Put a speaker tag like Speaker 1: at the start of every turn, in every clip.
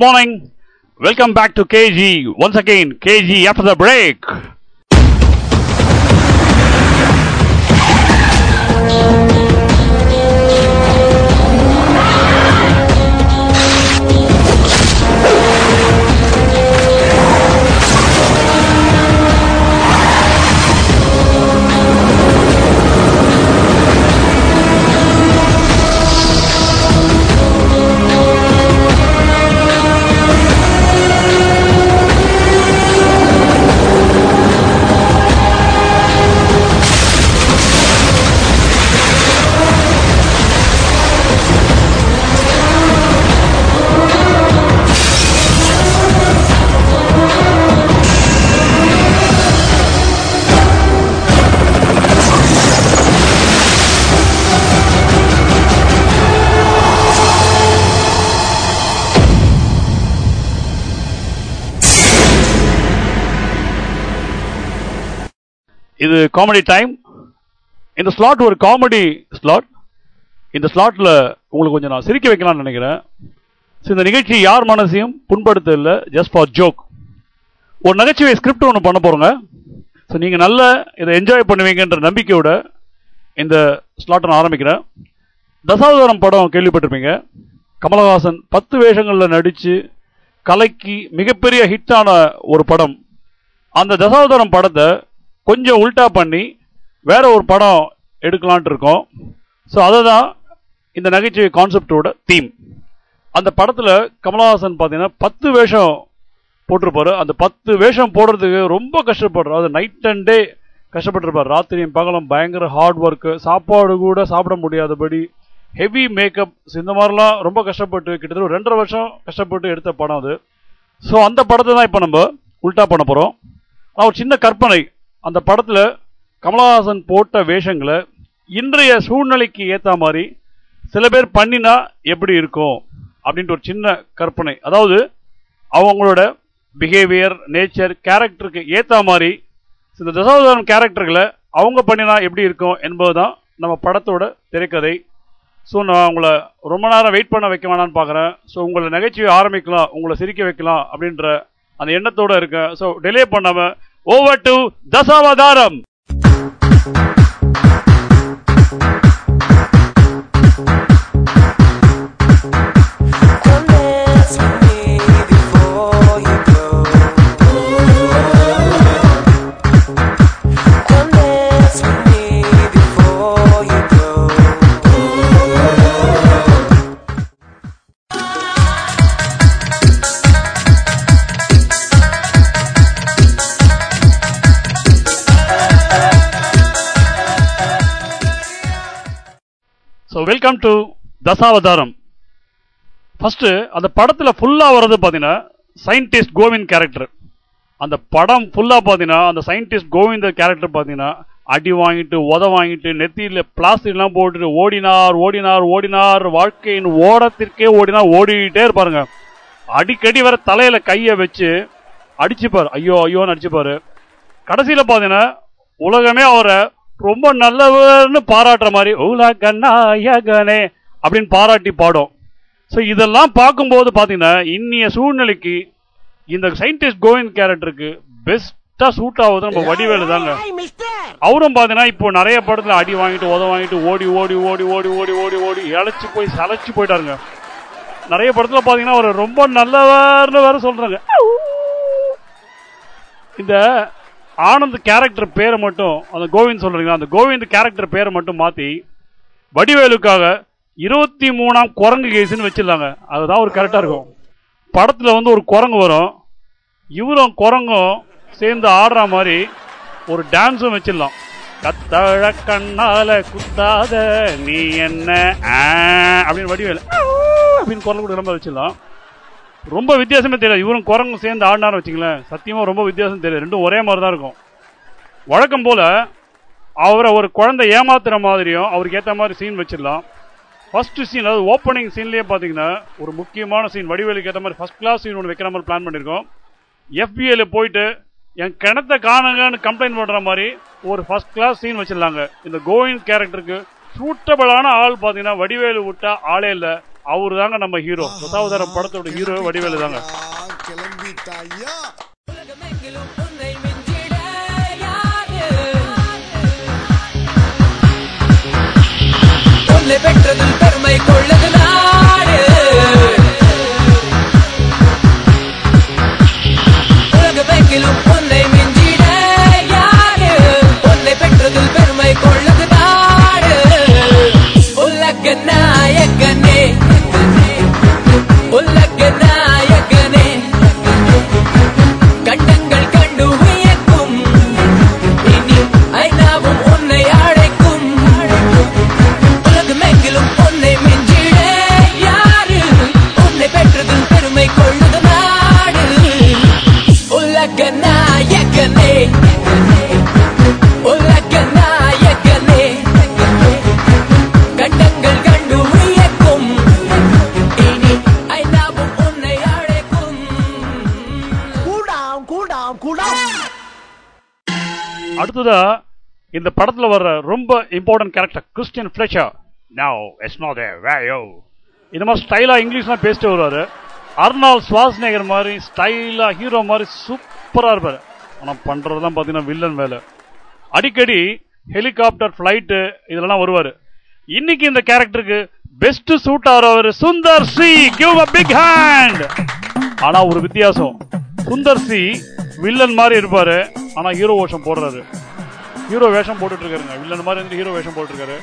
Speaker 1: Good morning. Welcome back to KG. Once again, KG after the break. Comedy time இந்த slot ஒரு comedy slot இந்த ஸ்லாட்ல உங்களுக்கு கொஞ்சம் நான் சிரிக்க வைக்கலாம்னு நினைக்கிறேன். So, இந்த நிகழ்ச்சி யார் மனசையும் புண்படுத்த இல்லை ஜஸ்ட் ஃபார் ஜோக் ஒரு நகைச்சுவை ஸ்கிரிப்ட் ஒன்று பண்ண போறோங்க. ஸோ நீங்கள் நல்ல இதை என்ஜாய் பண்ணுவீங்கன்ற நம்பிக்கையோட இந்த ஸ்லாட்டை நான் ஆரம்பிக்கிறேன். தசாவதாரம் படம் கேள்விப்பட்டிருப்பீங்க. கமலஹாசன் பத்து வேஷங்களில் நடித்து கலைக்கு மிகப்பெரிய ஹிட்டான ஒரு படம். அந்த தசாவதாரம் படத்தை கொஞ்சம் உல்டா பண்ணி வேற ஒரு படம் எடுக்கலான்ட்டு இருக்கோம் ஸோ அதை தான் இந்த நகைச்சுவை கான்செப்டோட தீம் அந்த படத்தில் கமலஹாசன் பார்த்தீங்கன்னா பத்து வேஷம் போட்டிருப்பாரு. அந்த பத்து வேஷம் போடுறதுக்கு ரொம்ப கஷ்டப்படுறாரு. அது நைட் அண்ட் டே கஷ்டப்பட்டிருப்பார். ராத்திரியும் பகலும் பயங்கர ஹார்ட் ஒர்க்கு சாப்பாடு கூட சாப்பிட முடியாதபடி ஹெவி மேக்கப் இந்த மாதிரிலாம் ரொம்ப கஷ்டப்பட்டு கிட்டத்தட்ட ஒரு ரெண்டரை வருஷம் கஷ்டப்பட்டு எடுத்த படம் அது. ஸோ அந்த படத்தை தான் இப்போ நம்ம உல்டா பண்ண போகிறோம் ஒரு சின்ன கற்பனை. அந்த படத்தில் கமலஹாசன் போட்ட வேஷங்களை இன்றைய சூழ்நிலைக்கு ஏற்ற மாதிரி சில பேர் பண்ணினா எப்படி இருக்கும் அப்படின்ட்டு ஒரு சின்ன கற்பனை. அதாவது அவங்களோட பிஹேவியர் நேச்சர் கேரக்டருக்கு ஏற்ற மாதிரி இந்த தசாவதாரம் கேரக்டர்களை அவங்க பண்ணினா எப்படி இருக்கும் என்பது தான் நம்ம படத்தோட திரைக்கதை. ஸோ நான் உங்களை ரொம்ப நேரம் வெயிட் பண்ண வைக்க வேணான்னு பார்க்குறேன். ஸோ உங்களை நகைச்சுவை ஆரம்பிக்கலாம் உங்களை சிரிக்க வைக்கலாம் அப்படின்ற அந்த எண்ணத்தோடு இருக்கேன். ஸோ டிலே பண்ணாமல் over to welcome to Dasavatharam first அந்த படத்தில் ஃபுல்லாக வர்றது பார்த்தீங்கன்னா சயின்டிஸ்ட் கோவிந்த் கேரக்டர் அந்த படம் ஃபுல்லாக பார்த்தீங்கன்னா அந்த சயின்டிஸ்ட் கோவிந்த கேரக்டர் பார்த்தீங்கன்னா அடி வாங்கிட்டு உத வாங்கிட்டு நெத்தியில் பிளாஸ்டிக்லாம் போட்டுட்டு ஓடினார் ஓடினார் ஓடினார் வாழ்க்கையின் ஓடத்திற்கே ஓடினார் ஓடிக்கிட்டே இருப்பாருங்க. அடிக்கடி வர தலையில் கையை வச்சு அடிச்சுப்பார். ஐயோ ஐயோன்னு அடிச்சுப்பார். கடைசியில் பார்த்தீங்கன்னா உலகமே அவரை ரொம்ப நல்லவர்னு பாராட்டுற மாதிரி உலக நாயகனே அப்படின்னு பாராட்டி பாடும். ஸோ இதெல்லாம் பார்க்கும்போது பார்த்தீங்கன்னா இன்னிய சூழ்நிலைக்கு இந்த சயின்டிஸ்ட் கோவிந்த் கேரக்டருக்கு பெஸ்டா சூட் ஆகுது நம்ம வடிவேலு தாங்க. அவரும் பார்த்தீங்கன்னா இப்போ நிறைய படத்துல அடி வாங்கிட்டு உத வாங்கிட்டு ஓடி ஓடி ஓடி ஓடி ஓடி ஓடி ஓடி இழைச்சு போய் சளைச்சு போயிட்டாருங்க. நிறைய படத்துல பாத்தீங்கன்னா அவர் ரொம்ப நல்லவர்னு வேற சொல்றாங்க. இந்த ஆனந்த் கேரக்டர் பேரை மட்டும் அந்த கோவிந்த் சொல்றீங்களா? அந்த கோவிந்த் கேரக்டர் பேரை மட்டும் மாத்தி வடிவேலுக்காக இருபத்தி மூணாம் குரங்கு கேஸுன்னு வச்சிடலாங்க அதுதான் ஒரு கரெக்டா இருக்கும். படத்துல வந்து ஒரு குரங்கு வரும். இவரும் குரங்கும் சேர்ந்து ஆடுற மாதிரி ஒரு டான்ஸும் வச்சிடலாம். கத்தழ கண்ணால குத்தாத நீ என்ன? ஆ, அப்படின்னு வடிவேலு அப்படின்னு குரல் கூட ரொம்ப வச்சிடலாம். ரொம்ப வித்தியாசமே தெரியல. இவரும் குரங்கும் சேர்ந்து ஆடினாரு வச்சுங்களேன் சத்தியமா ரொம்ப வித்தியாசம் தெரியல. ரெண்டும் ஒரே மாதிரி தான் இருக்கும். வழக்கம் போல அவரை ஒரு குழந்தை ஏமாத்துற மாதிரியும் அவருக்கு ஏற்ற மாதிரி சீன் வச்சிடலாம். ஃபர்ஸ்ட் சீன் அதாவது ஓப்பனிங் சீன்லயே பாத்தீங்கன்னா ஒரு முக்கியமான சீன் வடிவேலுக்கு ஏற்ற மாதிரி ஃபர்ஸ்ட் கிளாஸ் சீன் ஒன்று வைக்கிற மாதிரி பிளான் பண்ணியிருக்கோம் எஃபிஏல போயிட்டு என் கிணத்த காணுங்கன்னு கம்ப்ளைண்ட் பண்ற மாதிரி ஒரு ஃபர்ஸ்ட் கிளாஸ் சீன் வச்சிடலாங்க. இந்த கோவிந்த் கேரக்டருக்கு சூட்டபிளான ஆள் பாத்தீங்கன்னா வடிவேலு விட்டா ஆளே இல்லை. அவரு தாங்க நம்ம ஹீரோ தசாவதாரம் படத்தோட ஹீரோ வடிவேலு தாங்க
Speaker 2: யாரு? உன்னை பெற்றதில் பெருமை கொள்ளது நாடு. உலகமெங்கிலும் உன்னை
Speaker 1: அடுத்ததா இந்த படத்துல வர்ற ரொம்ப important character Christian Fletcher now it's no there வேயோ இந்த மாதிரி ஸ்டைலா இங்கிலீஷ்லாம் பேசிட்டு வருவாரு. அர்னால் சுவாஸ்நேகர் மாதிரி ஸ்டைலா ஹீரோ மாதிரி சூப்பரா இருப்பாரு. ஆனா பண்றதெல்லாம் பாத்தீங்கன்னா வில்லன் வேலை. அடிக்கடி ஹெலிகாப்டர் ஃபிளைட்டு இதெல்லாம் வருவாரு. இன்னைக்கு இந்த கேரக்டருக்கு best suit ஆகிறவர் Sundar C give a big hand ஆனா ஒரு வித்தியாசம். சுந்தர் சி வில்லன் மாதிரி இருப்பாரு. ஆனா ஹீரோ வேஷம் போடுறாரு. ஹீரோ வேஷம் போட்டுட்டு இருக்காருங்க. வில்லன் மாதிரி இருந்து ஹீரோ வேஷம் போட்டுருக்காரு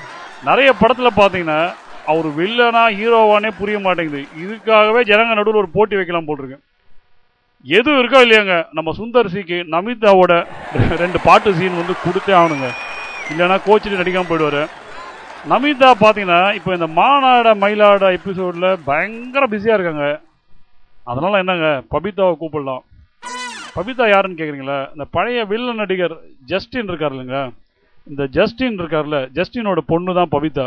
Speaker 1: நிறைய படத்துல பாத்தீங்கன்னா அவர் வில்லனா ஹீரோவானே புரிய மாட்டேங்குது. இதுக்காகவே ஜனங்க நடுவில் ஒரு போட்டி வைக்கலாம் போட்டிருக்கு. எது இருக்கோ இல்லையாங்க? நம்ம சுந்தர் சிக்கு நமிதாவோட ரெண்டு பாட்டு சீன் வந்து கொடுத்தே ஆகணுங்க. இல்லைன்னா கோச்சிட்டு நடிக்காமல் போயிடுவாரு. நமிதா பார்த்தீங்கன்னா இப்போ இந்த மாநாட மயிலாட எபிசோடில் பயங்கர பிஸியாக இருக்காங்க. அதனால என்னங்க? பபிதாவை கூப்பிடலாம். பபிதா யாருன்னு கேக்குறீங்களா? இந்த பழைய வில்லன் நடிகர் ஜஸ்டின் இருக்கார் இல்லைங்க இந்த ஜஸ்டின் இருக்கார்ல ஜஸ்டினோட பொண்ணு தான் பபிதா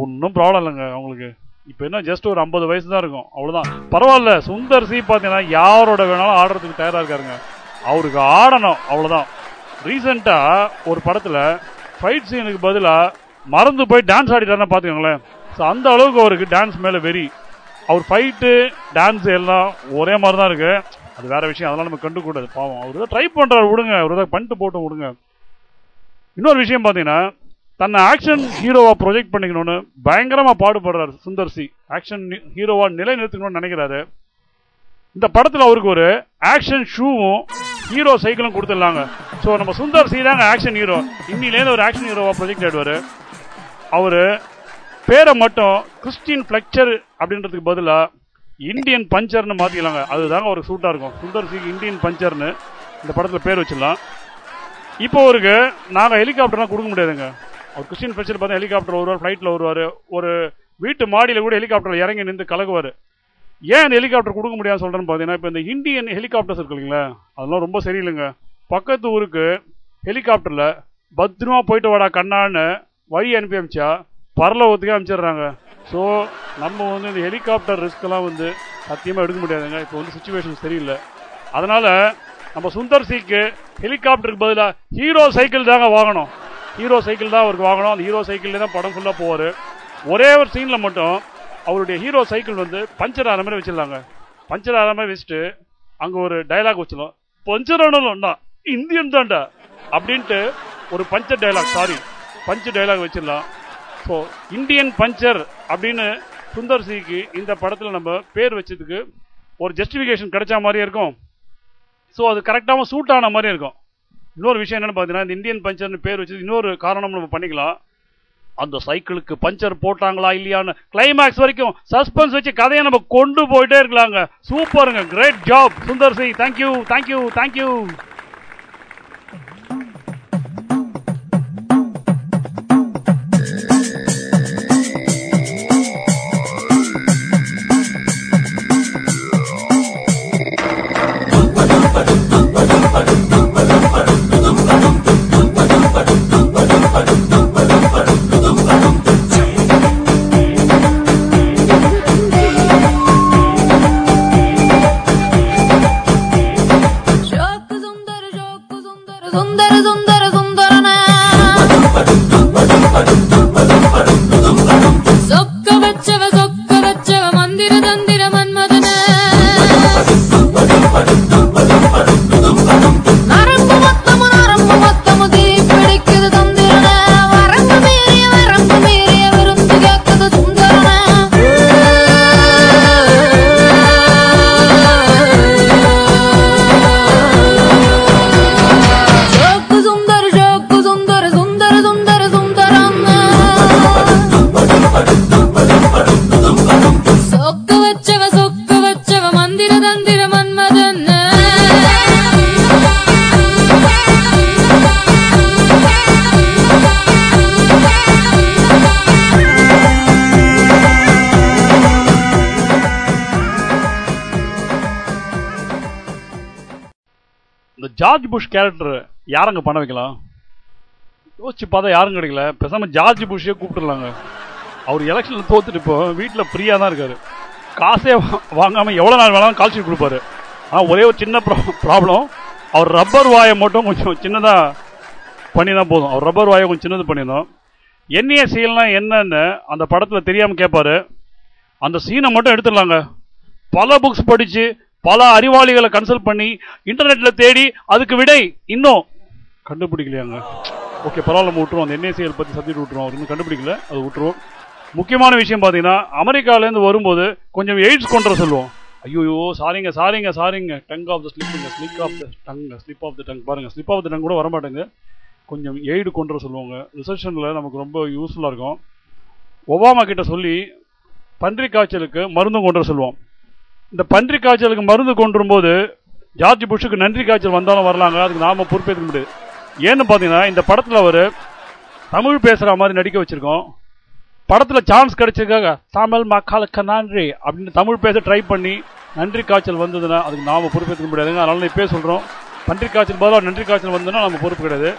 Speaker 1: ஒன்றும் ப்ராப்ளம் இல்லைங்க அவங்களுக்கு. இப்போ என்ன ஜஸ்ட் ஒரு ஐம்பது வயசு தான் இருக்கும். அவ்வளோதான் பரவாயில்ல சுந்தர் சி பார்த்தீங்கன்னா யாரோட வேணாலும் ஆடுறதுக்கு தயாராக இருக்காருங்க. அவருக்கு ஆடணும் அவ்வளோதான் ரீசெண்டாக ஒரு படத்தில் ஃபைட் சீனுக்கு பதிலாக மறந்து போய் டான்ஸ் ஆடிட்டாருன்னா பார்த்துக்கோங்களேன் ஸோ அந்த அளவுக்கு அவருக்கு டான்ஸ் மேலே வெறி. அவர் ஃபைட்டு டான்ஸ் எல்லாம் ஒரே மாதிரி தான் இருக்குது அது வேற விஷயம் அதெல்லாம் நம்ம கண்டுக்கூடாது பாவம். அவர் தான் ட்ரை பண்றாரு விடுங்க. அவர் தான் பண்ணிட்டு போட்டு விடுங்க. இன்னொரு விஷயம் பார்த்தீங்கன்னா தன்னை ஆக்ஷன் ஹீரோவா ப்ரொஜெக்ட் பண்ணிக்கணும்னு பயங்கரமா பாடுபடுறாரு சுந்தர் சி. ஆக்ஷன் ஹீரோவா நிலைநிறுத்தணும்னு நினைக்கிறாரு. இந்த படத்துல அவருக்கு ஒரு ஆக்ஷன் ஷூவும் ஹீரோ சைக்கிளும் கொடுத்துடலாங்க. ஸோ நம்ம சுந்தர் சி தாங்க ஆக்ஷன் ஹீரோ இன்னிலேருந்து ஒரு ஆக்ஷன் ஹீரோவா ப்ரொஜெக்ட் ஆயிடுவாரு. அவரு பேரை மட்டும் கிறிஸ்டின் ஃபிளெக்சர் அப்படின்றதுக்கு பதிலாக இந்தியன் பஞ்சர்னு மாத்திக்கலாங்க. அதுதாங்க ஒரு சூட்டா இருக்கும். சுந்தர் சிங் இந்தியன் பஞ்சர்னு இந்த படத்துல பேர் வச்சிடலாம். இப்போ அவருக்கு நாங்க ஹெலிகாப்டர்லாம் கொடுக்க முடியாதுங்க. அவர் கிறிஸ்டின் ஃபிளெக்சர் பார்த்தா ஹெலிகாப்டர் வருவார் ஃப்ளைட்டில் வருவார். ஒரு வீட்டு மாடியில் கூட ஹெலிகாப்டர் இறங்கி நின்று கலகுவார். ஏன் இந்த ஹெலிகாப்டர் கொடுக்க முடியாது சொல்கிறேன்னு பார்த்தீங்கன்னா இப்போ இந்த இந்தியன் ஹெலிகாப்டர்ஸ் இருக்கு இல்லைங்களா? அதெல்லாம் ரொம்ப சரியில்லைங்க. பக்கத்து ஊருக்கு ஹெலிகாப்டரில் பத்திரமா போயிட்டு வாடா கண்ணான்னு வழி அனுப்பி அமிச்சா பரலோகத்துக்கே அனுப்பிச்சிடுறாங்க ஸோ நம்ம வந்து இந்த ஹெலிகாப்டர் ரிஸ்க் வந்து சத்தியமாக எடுக்க முடியாதுங்க. இப்போ வந்து சுச்சுவேஷன் சரியில்லை. அதனால நம்ம சுந்தர் சிக்கு ஹெலிகாப்டருக்கு பதிலாக ஹீரோ சைக்கிள் தாங்க வாங்கணும். ஹீரோ சைக்கிள் தான் அவருக்கு வாங்கணும். அந்த ஹீரோ சைக்கிள்ல தான் படம் ஃபுல்லாக போவார். ஒரே ஒரு சீனில் மட்டும் அவருடைய ஹீரோ சைக்கிள் வந்து பஞ்சர் ஆகிற மாதிரி வச்சிடலாங்க பஞ்சர் ஆகிற மாதிரி வச்சுட்டு அங்கே ஒரு டயலாக் வச்சிடலாம் பஞ்சர் ஆனாலும்டா இந்தியன் தான்டா. அப்படின்ட்டு ஒரு puncture dialogue sorry punch dialogue வச்சிடலாம் ஸோ இந்தியன் பஞ்சர் அப்படின்னு சுந்தர் சிக்கு இந்த படத்தில் நம்ம பேர் வச்சதுக்கு ஒரு ஜஸ்டிஃபிகேஷன் கிடைச்ச மாதிரியே இருக்கும். ஸோ அது கரெக்டாகவும் சூட் ஆன மாதிரி இருக்கும். இன்னொரு விஷயம் என்னன்னு பார்த்தீங்கன்னா இந்த இந்தியன் பஞ்சர்னு பேர் வச்சு இன்னொரு காரணம் நம்ம பண்ணிக்கலாம். அந்த சைக்கிளுக்கு பஞ்சர் போட்டாங்களா இல்லையான்னு கிளைமேக்ஸ் வரைக்கும் சஸ்பென்ஸ் வச்சு கதையை நம்ம கொண்டு போயிட்டே இருக்கலாங்க. சூப்பருங்க. Great job Sundar C. Thank you thank you thank you George Bush character யாரங்க பண்ண வைக்கலாம் யோசிச்சு பார்த்தா யாரும் கிடைக்கல. பேசாம ஜார்ஜ் புஷ்ஷே கூப்பிட்டுருலாங்க. அவர் எலெக்ஷன்ல தோத்துட்டு இப்போ வீட்டில் ஃப்ரீயாக தான் இருக்காரு. காசே வாங்காமல் வாங்காம எவ்வளோ நாள் வேணாலும் கால் கொடுப்பாரு. ஆனால் ஒரே ஒரு சின்ன ப்ராப்ளம் அவர் ரப்பர் வாயை மட்டும் கொஞ்சம் சின்னதாக தான் போதும். அவர் ரப்பர் வாயை கொஞ்சம் சின்னது பண்ணியிருந்தோம். என்னைய செய்யலாம் என்னன்னு அந்த படத்தில் தெரியாமல் கேட்பாரு அந்த சீனை மட்டும் எடுத்துடலாங்க. பல புக்ஸ் படிச்சு பல அறிவாளிகளை கன்சல்ட் பண்ணி இன்டர்நெட்ல தேடி அதுக்கு விடை இன்னும். கண்டுபிடிக்கலையாங்க. ஓகே பரவாயில்ல நம்ம விட்டுருவோம். அந்த என்ஏசிஎல் பத்தி சப்ஜெக்ட் விட்டுருவோம். அவர் இன்னும் கண்டுபிடிக்கல அது விட்டுருவோம். முக்கியமான விஷயம் பார்த்தீங்கன்னா அமெரிக்காலேருந்து வரும்போது கொஞ்சம் எய்ட்ஸ் கொண்டு சொல்லுவோம். ஐயோ சாரிங்க சாரிங்க சாரிங்க. Tongue of the ஸ்லிப்புங்க slip of the tongue slip of the tongue பாருங்க ஸ்லிப் ஆஃப் த டங் கூட வர மாட்டேங்க கொஞ்சம் எய்டு கொண்டு வர சொல்லுவாங்க. ரிசப்ஷனில் நமக்கு ரொம்ப யூஸ்ஃபுல்லாக இருக்கும். ஒபாமா கிட்ட சொல்லி பன்றி காய்ச்சலுக்கு மருந்தும் கொண்டு சொல்லுவோம். இந்த பன்றி காய்ச்சலுக்கு மருந்து கொண்டு வரும்போது ஜார்ஜ் புஷ்ஷுக்கு நன்றி காய்ச்சல் வந்தாலும் வரலாங்க. அதுக்கு நாம பொறுப்பேற்க முடியாது. ஏன்னு பார்த்தீங்கன்னா இந்த படத்தில் அவர் தமிழ் பேசுகிற மாதிரி நடிக்க வச்சிருக்கோம். படத்தில் சான்ஸ் கிடைச்சிருக்காங்க. தமிழ் மக்களுக்கு நன்றி அப்படின்னு தமிழ் பேச ட்ரை பண்ணி நன்றி காய்ச்சல் வந்ததுன்னா அதுக்கு நாம பொறுப்பேற்க முடியாதுங்க. அதனால இப்பயே சொல்கிறோம் பன்றி காய்ச்சல் பதிலாக நன்றி காய்ச்சல் வந்ததுன்னா நம்ம பொறுப்பு கிடையாது.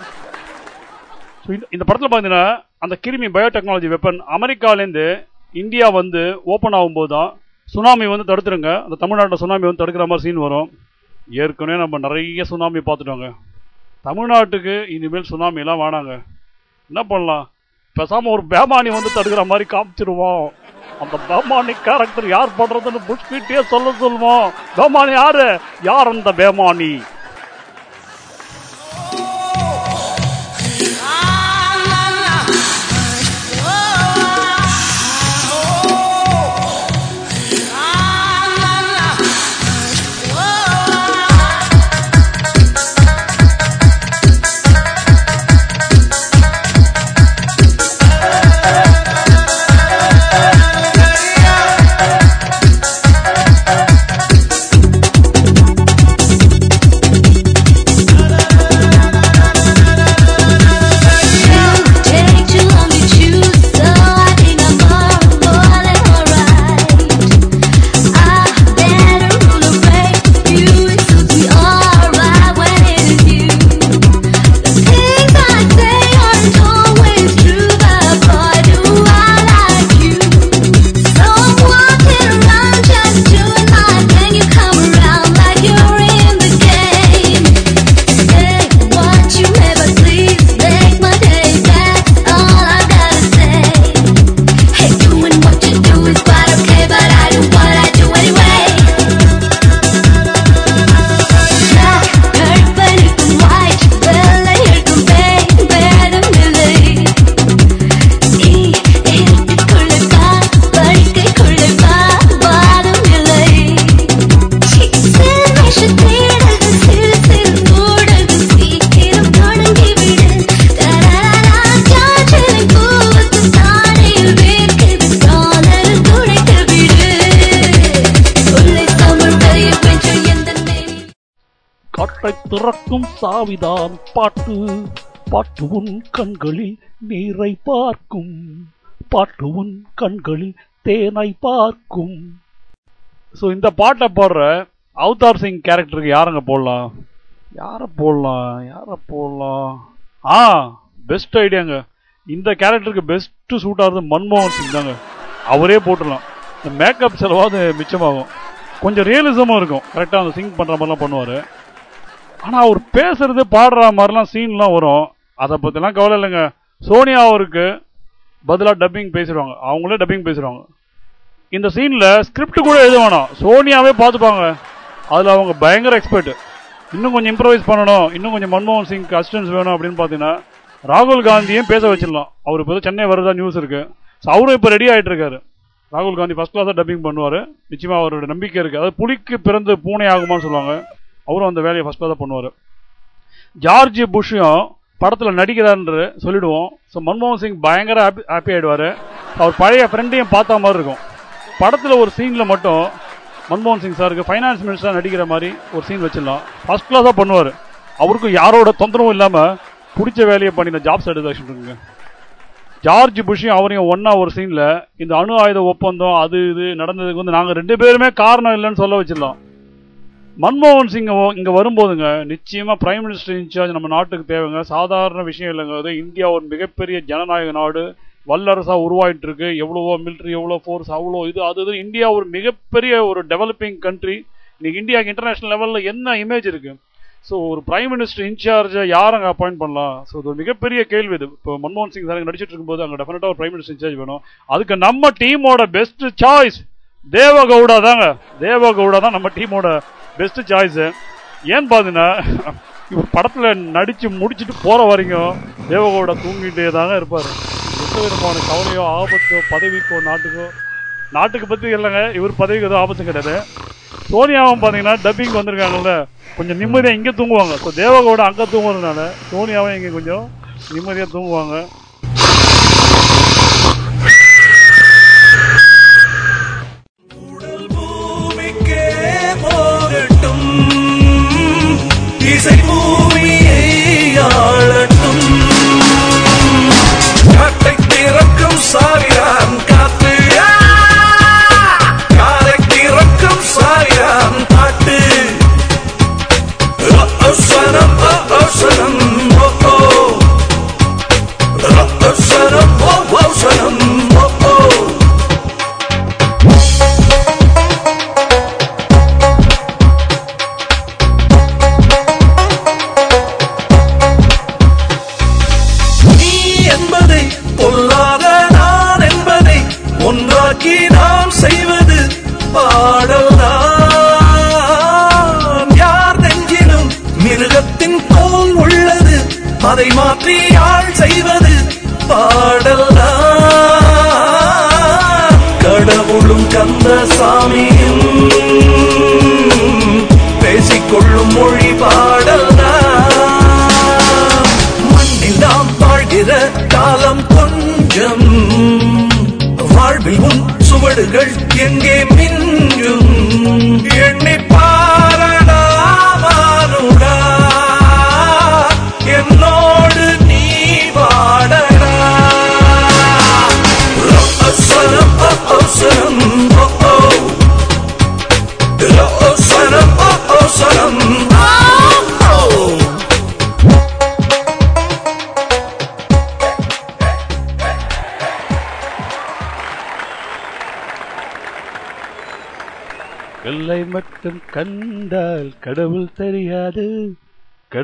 Speaker 1: ஸோ இந்த இந்த படத்தில் பார்த்தீங்கன்னா அந்த கிருமி பயோடெக்னாலஜி வெப்பன் அமெரிக்காலேருந்து இந்தியா வந்து ஓப்பன் ஆகும்போது தான் சுனாமி வந்து தடுத்துருங்க. அந்த தமிழ்நாட்டில் சுனாமி வந்து தடுக்கிற மாதிரி சீன் வரும். ஏற்கனவே நம்ம நிறைய சுனாமி பார்த்துட்டோங்க. தமிழ்நாட்டுக்கு இனிமேல் சுனாமிலாம் வேணாங்க. என்ன பண்ணலாம்? பேசாமல் ஒரு பேமானி வந்து தடுக்கிற மாதிரி காமிச்சிருவோம். அந்த பேமானி கேரக்டர் யார் பண்ணுறதுன்னு புஷ்கிட்டே சொல்ல சொல்லுவோம் பேமானி யாரு? யார் அந்த பேமானி? சாவிதான் பாட்டு. பாட்டு உன் கண்களில் நீரை பார்க்கும். பாட்டு உன் கண்களில் தேனை பார்க்கும். ஸோ இந்த பாட்டை போடுற அவதார் சிங் கேரக்டருக்கு யாருங்க போடலாம்? யாரை போடலாம்? யாரை போடலாம்? ஆ பெஸ்ட் ஐடியாங்க இந்த கேரக்டருக்கு பெஸ்ட் சூட் ஆகுறது மன்மோகன் சிங் தாங்க. அவரே போட்டுடலாம். இந்த மேக்கப் செலவாது மிச்சமாகும். கொஞ்சம் ரியலிசமும் இருக்கும். கரெக்டாக அந்த சிங் பண்ணுற மாதிரிலாம் பண்ணுவார். ஆனால் அவர் பேசுறது பாடுற மாதிரிலாம் சீன்லாம் வரும். அதை பற்றிலாம் கவலை இல்லைங்க. சோனியா அவருக்கு பதிலாக டப்பிங் பேசிடுவாங்க. அவங்களே டப்பிங் பேசிடுவாங்க. இந்த சீனில் ஸ்கிரிப்ட் கூட எழுத வேணாம். சோனியாவே பார்த்துப்பாங்க. அதில் அவங்க பயங்கர எக்ஸ்பர்ட் இன்னும் கொஞ்சம் இம்ப்ரவைஸ் பண்ணணும். இன்னும் கொஞ்சம் மன்மோகன் சிங் அசிஸ்டன்ஸ் வேணும் அப்படின்னு பார்த்தீங்கன்னா ராகுல் காந்தியும் பேச வச்சிடலாம். அவர் இப்போ சென்னை வரதா நியூஸ் இருக்கு. ஸோ அவரும் இப்போ ரெடி ஆகிட்டு இருக்காரு. ராகுல் காந்தி ஃபர்ஸ்ட் கிளாஸாக டப்பிங் பண்ணுவார். நிச்சயமாக அவரோட நம்பிக்கை இருக்கு. அதாவது புலிக்கு பிறந்து பூனை ஆகுமான்னு சொல்லுவாங்க. அவரும் அந்த வேலையை ஃபஸ்ட் தான் பண்ணுவார். ஜார்ஜ் புஷ்ஷும் படத்தில் நடிக்கிறான்னு சொல்லிடுவோம். ஸோ மன்மோகன் சிங் பயங்கர ஹாப்பி ஹாப்பி ஆயிடுவார். அவர் பழைய ஃப்ரெண்டையும் பார்த்த மாதிரி இருக்கும். படத்தில் ஒரு சீனில் மட்டும் மன்மோகன் சிங் சாருக்கு ஃபைனான்ஸ் மினிஸ்டராக நடிக்கிற மாதிரி ஒரு சீன் வச்சிடலாம். ஃபர்ஸ்ட் கிளாஸாக பண்ணுவார். அவருக்கும் யாரோட தொந்தரவும் இல்லாமல் பிடிச்ச வேலையை பண்ணி இந்த ஜாப் சாட்டிஸ்ஃபேக்ஷன் இருக்குங்க. ஜார்ஜ் புஷ்ஷும் அவரையும் ஒன்றா ஒரு சீனில் இந்த அணு ஆயுத ஒப்பந்தம் அது இது நடந்ததுக்கு வந்து நாங்கள் ரெண்டு பேருமே காரணம் இல்லைன்னு சொல்ல வச்சிடலாம். மன்மோகன் சிங் இங்கே இங்க வரும்போதுங்க நிச்சயமா பிரைம் மினிஸ்டர் இன்சார்ஜ் நம்ம நாட்டுக்கு தேவைங்க. சாதாரண விஷயம் இல்லைங்க. அது இந்தியா ஒரு மிகப்பெரிய ஜனநாயக நாடு. வல்லரசா உருவாயிட்டு இருக்கு எவ்வளவோ மிலிட்ரி எவ்வளோ ஃபோர்ஸ் அவ்வளோ இது அது இது. இந்தியா ஒரு மிகப்பெரிய ஒரு டெவலப்பிங் கண்ட்ரி இன்னைக்கு இந்தியாவுக்கு இன்டர்நேஷனல் லெவல்ல என்ன இமேஜ் இருக்கு? ஸோ ஒரு பிரைம் மினிஸ்டர் இன்சார்ஜை யார் அங்கே அப்பாயிண்ட் பண்ணலாம்? ஸோ இது ஒரு மிகப்பெரிய கேள்வி இது. இப்போ மன்மோகன் சிங் சார் நடிச்சிட்டு இருக்கும்போது அங்கே டெஃபினட்டாக ஒரு பிரைம் மினிஸ்டர் இன்சார்ஜ் வேணும். அதுக்கு நம்ம டீமோட பெஸ்ட் சாய்ஸ் தேவகவுடா தாங்க. தேவகவுடா தான் நம்ம டீமோட பெஸ்ட் சாய்ஸ் ஏன்னு பார்த்தீங்கன்னா இவர் படத்துல நடிச்சு முடிச்சுட்டு போற வரைக்கும் தேவகோட தூங்கிட்டே தாங்க இருப்பாரு. எந்த விதமான கவலையோ ஆபத்தோ பதவிக்கோ நாட்டுக்கோ நாட்டுக்கு பத்தி இல்லைங்க. இவர் பதவிக்கு எதுவும் ஆபத்து கிடையாது. சோனியாவும் பார்த்தீங்கன்னா டப்பிங் வந்திருக்காங்கல்ல கொஞ்சம் நிம்மதியாக இங்கே தூங்குவாங்க. ஸோ தேவகோட அங்கே தூங்குறதுனால சோனியாவும் இங்கே கொஞ்சம் நிம்மதியாக தூங்குவாங்க. Dizem por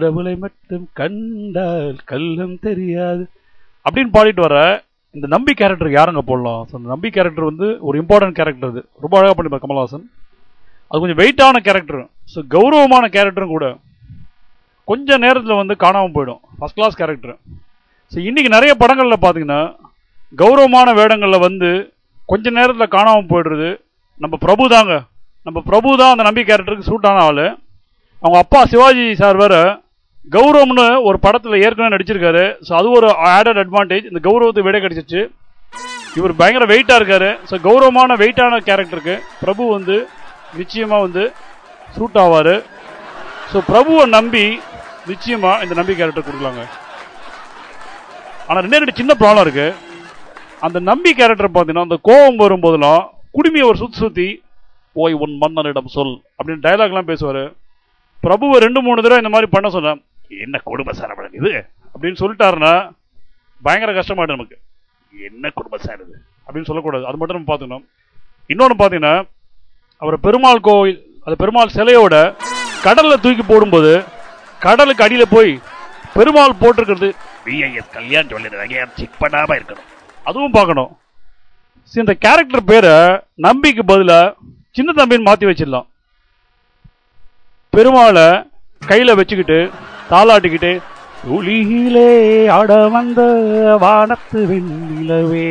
Speaker 1: கடவுளை மட்டும் கண்டால் கல்லும் தெரியாது. அப்படின்னு பாடிட்டு வர இந்த நம்பி கேரக்டர் யாருங்க போடலாம்? ஸோ அந்த நம்பி கேரக்டர் வந்து ஒரு இம்பார்ட்டன்ட் கேரக்டர் அது. ரொம்ப அழகாக பண்ணிப்பார் கமல்ஹாசன். அது கொஞ்சம் வெயிட்டான கேரக்டர் ஸோ கௌரவமான கேரக்டரும் கூட கொஞ்சம் நேரத்தில் வந்து காணாமல் போயிடும். ஃபர்ஸ்ட் கிளாஸ் கேரக்டர் ஸோ இன்னைக்கு நிறைய படங்களில் பார்த்தீங்கன்னா கௌரவமான வேடங்களில் வந்து கொஞ்ச நேரத்தில் காணாமல் போயிடுறது நம்ம பிரபு தாங்க. நம்ம பிரபு தான் அந்த நம்பி கேரக்டருக்கு சூட்டான ஆள். அவங்க அப்பா சிவாஜி சார் வேறு கௌரவம்னு ஒரு படத்தில் ஏற்கனவே நடிச்சிருக்காரு. ஸோ அது ஒரு ஆடட் அட்வான்டேஜ் இந்த கௌரவத்தை விட கிடைச்சிச்சு. இவர் பயங்கர வெயிட்டாக இருக்காரு. ஸோ கௌரவமான வெயிட்டான கேரக்டருக்கு பிரபு வந்து நிச்சயமாக வந்து சூட் ஆவார். ஸோ பிரபுவை நம்பி நிச்சயமாக இந்த நம்பி கேரக்டர் கொடுக்கலாங்க. ஆனால் ரெண்டே ரெண்டு சின்ன ப்ராப்ளம் இருக்கு. அந்த நம்பி கேரக்டர் பார்த்தீங்கன்னா அந்த கோபம் வரும்போதெல்லாம் குடுமியை ஒரு சுற்றி சுற்றி ஓய் உன் மன்னனிடம் சொல் அப்படின்னு டயலாக்லாம் பேசுவார். பிரபுவை ரெண்டு மூணு தடவை இந்த மாதிரி பண்ண சொன்னேன். என்ன குடும்ப சரவணன் இது? அப்படின்னு சொல்லிட்டாருன்னா பயங்கர கஷ்டமாயிடும் நமக்கு. என்ன குடும்ப சார் இது? அப்படின்னு சொல்லக்கூடாது. அது மட்டும் நம்ம பார்த்துக்கணும். இன்னொன்று பார்த்தீங்கன்னா அவர் பெருமாள் கோவில் அந்த பெருமாள் சிலையோட கடல்ல தூக்கி போடும்போது கடலுக்கு அடியில போய் பெருமாள் போட்டிருக்கிறது. விஐஎஸ் கல்யாண் சொல்லி செக் பண்ணாம இருக்கணும். அதுவும் பார்க்கணும். சரி, இந்த கேரக்டர் பேரை நம்பிக்கு பதிலா சின்ன தம்பின்னு மாத்தி வச்சிடலாம். பெருமாளை கையில வச்சுக்கிட்டு தாளாட்டிக்கிட்டு ஒளியிலே அட வந்த வானத்து வெண்ணிலவே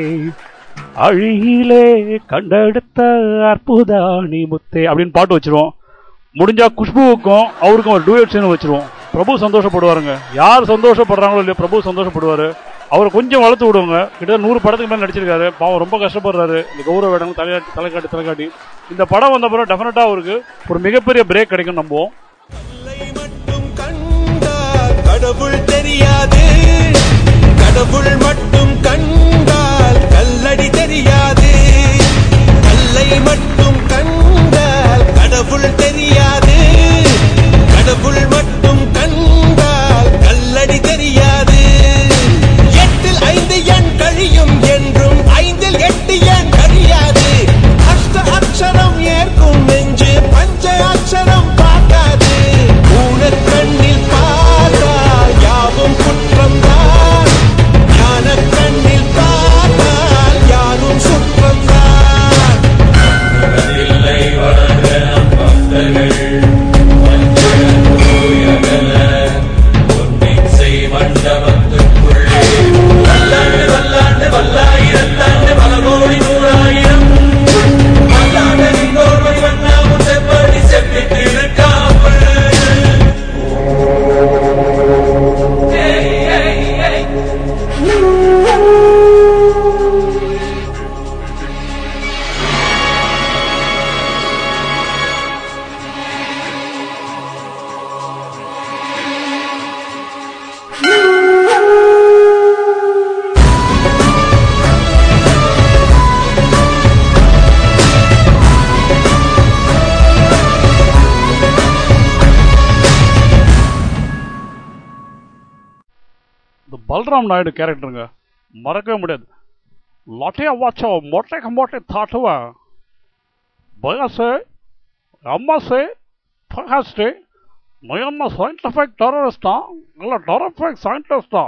Speaker 1: அழியிலே கண்டெடுத்த அற்புதாணி முத்தே அப்படின்னு பாட்டு வச்சிருவோம். முடிஞ்சா குஷ்புவுக்கும் அவருக்கும் ஒரு டூயட் சீன் வச்சிருவோம். பிரபு சந்தோஷப்படுவாருங்க. யார் சந்தோஷப்படுறாங்களோ இல்லையோ பிரபு சந்தோஷப்படுவாரு. அவரை கொஞ்சம் வளர்த்து விடுவாங்க. கிட்ட நூறு படத்துக்கு மேலே நடிச்சிருக்காரு. பாவம் ரொம்ப கஷ்டப்படுறாரு. இந்த கௌரவ இடம் தலையாட்டி தலைக்காட்டி தலைக்காட்டி இந்த படம் வந்த பிறகு டெஃபினட்டாக அவருக்கு ஒரு மிகப்பெரிய பிரேக் கிடைக்கும் நம்புவோம்.
Speaker 3: கடவுள் தெரியாது. கடவுள் மட்டும் கண்டால் கல்லடி தெரியாது. கல்லை மட்டும் கண்டால் கடவுள் தெரியாது.
Speaker 1: கடவுள் மட்டும் ராம் நாயுடு கேரக்டருங்க. மறக்கவே முடியாது. லட்டையா வாச்சோ மொட்டைக்கு மொட்டை தாட்டுவேன் பயாசு அம்மாசு பிரகாஷ்டு நயன்ன சயின்டிஃபிக் டெரரிஸ்டா இல்லை டெரரிஃபிக் சயின்டிஸ்டா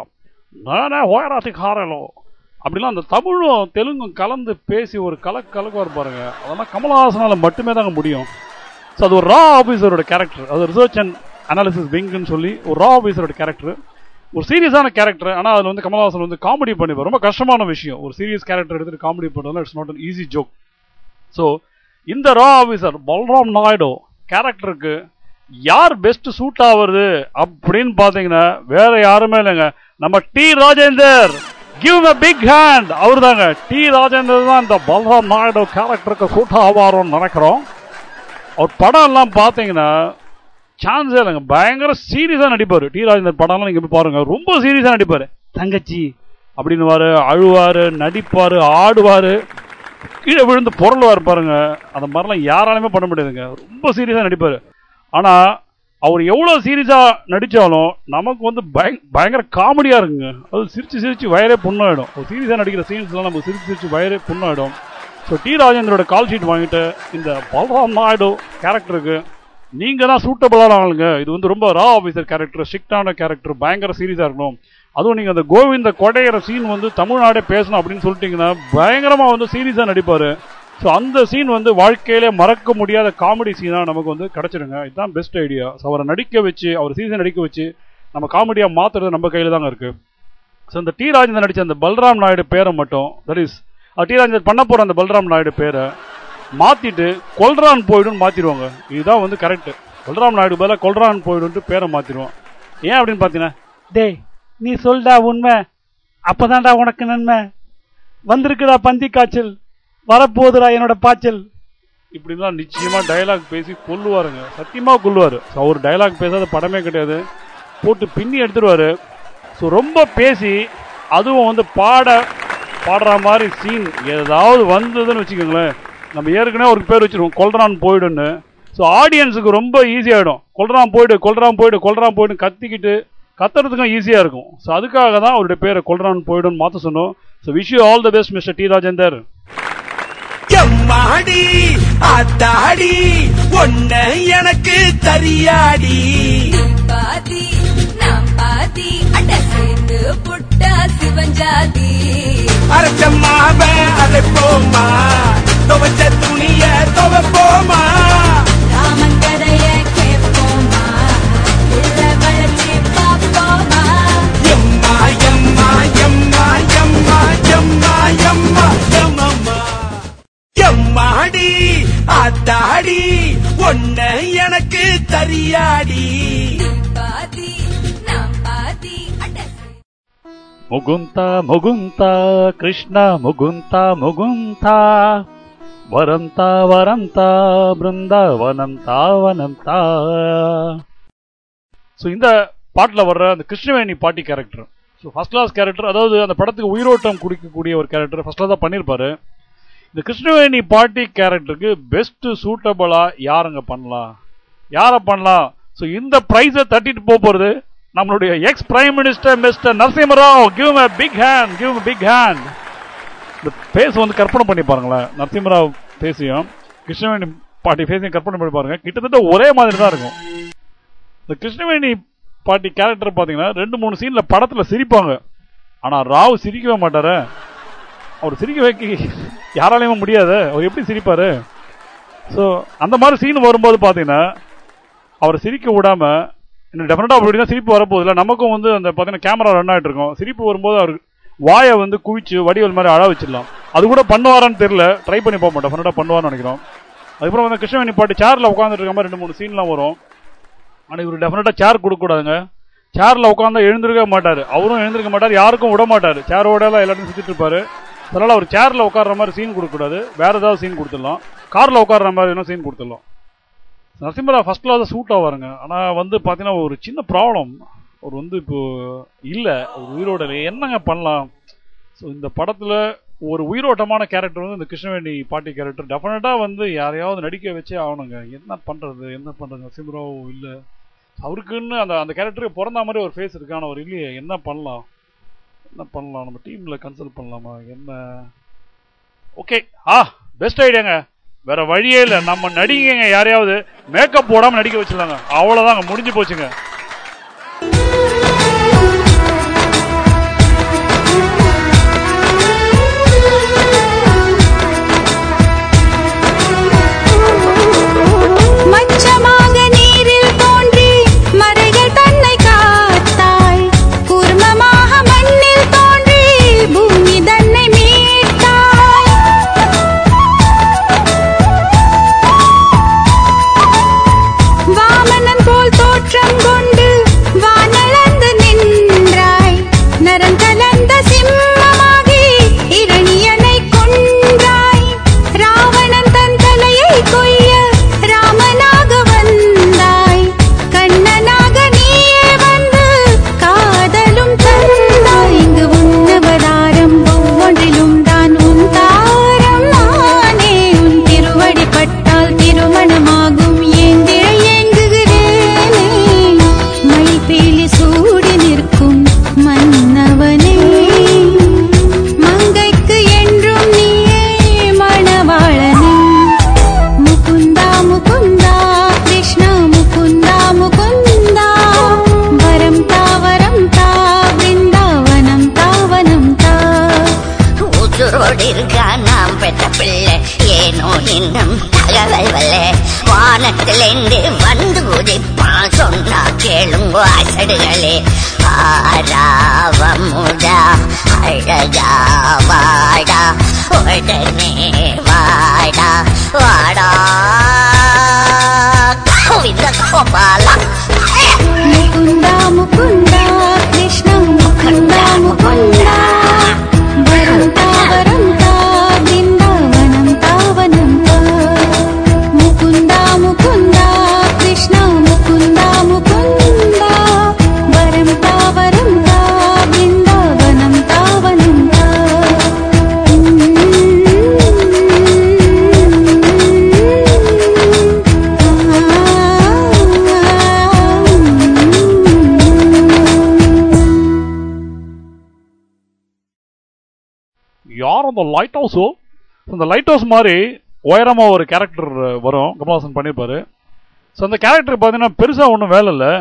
Speaker 1: நானே ஹோயராத்தி காரலோ அப்படிலாம் அந்த தமிழும் தெலுங்கும் கலந்து பேசி ஒரு கலக்கு கலக்கு வரும் பாருங்க. அதெல்லாம் கமலஹாசனால் மட்டுமே தாங்க முடியும். ஸோ அது ஒரு ரா ஆஃபீஸரோட கேரக்டர் அது ரிசர்ச் அண்ட் அனாலிசிஸ் விங்குன்னு சொல்லி ஒரு ரா ஆஃபீஸரோட கேரக்டர் ஒரு சீரியஸான கேரக்டர் ஆனால் அதில் வந்து கமல்ஹாசன் வந்து காமெடி பண்ணிப்பார். ரொம்ப கஷ்டமான விஷயம். ஒரு சீரியஸ் கேரக்டர் எடுத்துட்டு காமெடி பண்ணுறதுல it's not an easy joke so இந்த ரா ஆஃபீஸர் பல்ராம் நாயுடு கேரக்டருக்கு யார் பெஸ்ட் சூட் ஆகுறது அப்படின்னு பார்த்தீங்கன்னா வேற யாருமே இல்லைங்க. நம்ம T Rajendar. Give a big hand அவர் தாங்க டி ராஜேந்தர் தான் இந்த பல்ராம் நாயுடு கேரக்டருக்கு சூட் ஆவாரோன்னு நினைக்கிறோம். அவர் படம் எல்லாம் பார்த்தீங்கன்னா சான்ஸே இல்லைங்க. பயங்கர சீரியஸாக நடிப்பார். டி. ராஜேந்தர் படம்லாம் நீங்கள் போய் பாருங்கள் ரொம்ப சீரியஸாக நடிப்பார். தங்கச்சி அப்படின்னு அழுவார் நடிப்பார் ஆடுவார் கீழே விழுந்து பொருள்வார் பாருங்க. அந்த மாதிரிலாம் யாராலுமே பண்ண முடியாதுங்க. ரொம்ப சீரியஸாக நடிப்பார். ஆனால் அவர் எவ்வளோ சீரியஸாக நடித்தாலும் நமக்கு வந்து பய பயங்கர காமெடியாக இருக்குங்க. அது சிரித்து சிரித்து வயரே புண்ணாயிடும். ஒரு சீரியஸாக நடிக்கிற சீன்ஸ்லாம் நமக்கு சிரித்து சிரித்து வயரே புண்ணாயிடும். So T. ராஜேந்திரோட கால் ஷீட் வாங்கிட்டு இந்த பல்ராம் நாயுடு கேரக்டருக்கு நீங்கள் தான் சூட்டபிளான ஆளுங்க. இது வந்து ரொம்ப ரா ஆஃபீஸர் கேரக்டர் ஸ்ட்ரிக்டான கேரக்டர் பயங்கர சீரியஸாக இருக்கணும். அதுவும் நீங்கள் அந்த கோவிந்த கொடையிற சீன் வந்து தமிழ்நாடே பேசணும் அப்படின்னு சொல்லிட்டீங்கன்னா பயங்கரமாக வந்து சீரியஸாக நடிப்பார். ஸோ அந்த சீன் வந்து வாழ்க்கையிலே மறக்க முடியாத காமெடி சீனாக நமக்கு வந்து கிடச்சிருங்க. இதுதான் பெஸ்ட் ஐடியா ஸோ அவரை நடிக்க வச்சு அவர் சீசன் நடிக்க வச்சு நம்ம காமெடியாக மாற்றுறது நம்ம கையில் தாங்க இருக்குது ஸோ இந்த டி ராஜேந்தர் நடித்த அந்த பல்ராம் நாயுடு பேரை மட்டும் தட் இஸ் டி ராஜேந்தர் பண்ண போகிற அந்த பல்ராம் நாயுடு பேரை மாற்றிட்டு கொல்ரான் போயிடும்னு மாற்றிடுவாங்க இதுதான் வந்து கரெக்ட் கொல்ராம் நாயுடு பதிலாக கொல்ரான் போய்டுன்ட்டு பேரை மாற்றிடுவோம் ஏன் அப்படின்னு பார்த்தீங்கன்னா டேய் நீ சொல்டா உண்மை அப்பதான்டா உனக்கு நன்மை. வந்திருக்குடா பந்தி காய்ச்சல் வரப்போகுதுடா என்னோட பாய்ச்சல். இப்படிலாம் நிச்சயமா டயலாக் பேசி கொல்லுவாருங்க. சத்தியமா கொல்லுவாரு. அவர் டயலாக் பேசாத படமே கிடையாது. போட்டு பின்னி எடுத்துருவாரு. ஸோ ரொம்ப பேசி அதுவும் வந்து பாட பாடுற மாதிரி சீன் ஏதாவது வந்ததுன்னு வச்சுக்கோங்களேன். நம்ம ஏற்கனவே ஒரு பேர் வச்சிருவோம் கொல்றான் போயிடுன்னு. ஸோ ஆடியன்ஸுக்கு ரொம்ப ஈஸியாகிடும் கொல்றான் போயிடு கொல்றான் போயிடு கொல்றான் போயிடு கத்திக்கிட்டு கத்துறதுக்கும் ஈஸியாக இருக்கும். ஸோ அதுக்காக தான் அவருடைய பேரை கொல்றான் போயிடுன்னு மாற்ற சொன்னோம். So wish you all the best mister T Rajendar
Speaker 3: எம்மாடி அத்தாடி ஒன்ன எனக்கு தரியாடி.
Speaker 4: பாதி நாம் பாதி அட சேர்ந்து புட்டா சிவஞ்சாதி.
Speaker 3: அரைச்சம்மாவ அரைப்போமா துவைச்ச துணிய துவைப்போமா
Speaker 4: ராமன் கதைய கேட்போமா? இல்ல வளர்ச்சி பார்ப்போமா?
Speaker 3: எம்மா எம்மா எம்மா எம்மா எம்மா எம்மா எம்மம்மா. எம்மாடி அத்தாடி ஒன்ன எனக்கு தரியாடி.
Speaker 4: முகுந்தா முகுந்தா கிருஷ்ணா
Speaker 1: முகுந்தா முகுந்தா. வரந்தா வரந்தா வரம் தா பிருந்தாவனம் தாவனம் தா ஸோ இந்த பாட்டில் வர்ற அந்த கிருஷ்ணவேணி பாட்டி character so first class character அதாவது அந்த படத்துக்கு உயிரோட்டம் குடிக்கக்கூடிய ஒரு கேரக்டர் ஃபஸ்ட் கிளாஸ் தான் பண்ணியிருப்பாரு இந்த கிருஷ்ணவேணி பாட்டி கேரக்டருக்கு பெஸ்ட் சூட்டபிளா யாருங்க பண்ணலாம்? யாரை பண்ணலாம்? ஸோ இந்த ப்ரைஸை தட்டிட்டு போக போகிறது நம்மளுடைய ex prime minister mister Narasimha Rao give a big hand give big hand இந்த பேஸ் வந்து கற்பனை பண்ணி பாருங்களேன். நரசிம்மராவ் பேசியும் கிருஷ்ணவேணி பாட்டி பேசியும் கற்பனை பண்ணி பாருங்க. கிட்டத்தட்ட ஒரே மாதிரி தான் இருக்கும். இந்த கிருஷ்ணவேணி பாட்டி கேரக்டர் பார்த்தீங்கன்னா ரெண்டு மூணு சீன்ல படத்துல சிரிப்பாங்க. ஆனா ராவ் சிரிக்கவே மாட்டாரு. அவர் சிரிக்க வைக்க யாராலையுமே முடியாது. அவர் எப்படி சிரிப்பாரு? ஸோ அந்த மாதிரி சீன் வரும்போது பார்த்தீங்கன்னா அவர் சிரிக்க விடாம இன்னும் டெஃபினட்டாக அப்படி தான் சிரிப்பு வரப்போகுதுல நமக்கும் வந்து அந்த பார்த்தீங்கன்னா கேமரா ரன் ஆகிட்டு இருக்கும். சிரிப்பு வரும்போது அவர் வாயை வந்து குவிச்சு வடிவல் மாதிரி அழ வச்சிடலாம். அது கூட பண்ணுவாரான்னு தெரியல. ட்ரை பண்ணி போக மாட்டோம் டெஃபினட்டாக பண்ணுவார்னு நினைக்கிறோம். அதுக்கப்புறம் வந்து கிருஷ்ணவேணி பாட்டு சேரில் உட்காந்துட்டு இருக்க மாதிரி ரெண்டு மூணு சீன்லாம் வரும். ஆனால் இவர் டெஃபினட்டாக சேர் கொடுக்கக்கூடாதுங்க. சேரில் உட்காந்தா எழுந்திருக்க மாட்டார். அவரும் எழுந்திருக்க மாட்டார் யாருக்கும் விட மாட்டார். சேரோட எல்லாம் எல்லாத்தையும் சுற்றிட்டு இருப்பார். அதனால் அவர் சேரில் உட்கார்ற மாதிரி சீன் கொடுக்கக்கூடாது. வேறு ஏதாவது சீன் கொடுத்துடலாம். காரில் உட்கார்ற மாதிரி வேணா சீன் கொடுத்துடலாம். நரசிம்மரா ஃபர்ஸ்ட் கிளாஸ் சூட் ஆவாருங்க. ஆனால் வந்து பார்த்தீங்கன்னா ஒரு சின்ன ப்ராப்ளம் அவர் வந்து இப்போ இல்லை ஒரு உயிரோட இல்லை. என்னங்க பண்ணலாம்? ஸோ இந்த படத்தில் ஒரு உயிரோட்டமான கேரக்டர் வந்து இந்த கிருஷ்ணவேணி பாட்டி கேரக்டர் டெஃபினட்டாக வந்து யாரையாவது நடிக்க வச்சே ஆகணுங்க. என்ன பண்ணுறது என்ன பண்ணுறது நரசிம்மராவ் இல்லை. அவருக்குன்னு அந்த அந்த கேரக்டருக்கு பிறந்த மாதிரி ஒரு ஃபேஸ் இருக்கு. ஆனால் அவர் இல்லையே. என்ன பண்ணலாம்? என்ன பண்ணலாம்? நம்ம டீமில் கன்சல்ட் பண்ணலாமா? என்ன? ஓகே ஆ பெஸ்ட் ஐடியாங்க வேற வழியே இல்லை. நம்ம நடிகைங்க யாரையாவது மேக்கப் போடாமல் நடிக்க வச்சிடலாங்க அவ்வளோதாங்க முடிஞ்சு போச்சுங்க.
Speaker 5: கேளுங்க அசடுகளே ஆராவமுடா அழகா வாடா உடனே வாடா வாடா கோவிந்த கோபாலா
Speaker 6: முகுந்தா முகுந்தா கிருஷ்ணா முகுந்தா
Speaker 1: யார் லைட் ஹவுஸோ அந்த லைட் ஹவுஸ் மாதிரி உயரமாக ஒரு கேரக்டர் வரும். கமல்ஹாசன் பண்ணியிருப்பார். ஸோ அந்த கேரக்டர் பார்த்தீங்கன்னா பெருசாக ஒன்றும் வேலை இல்லை.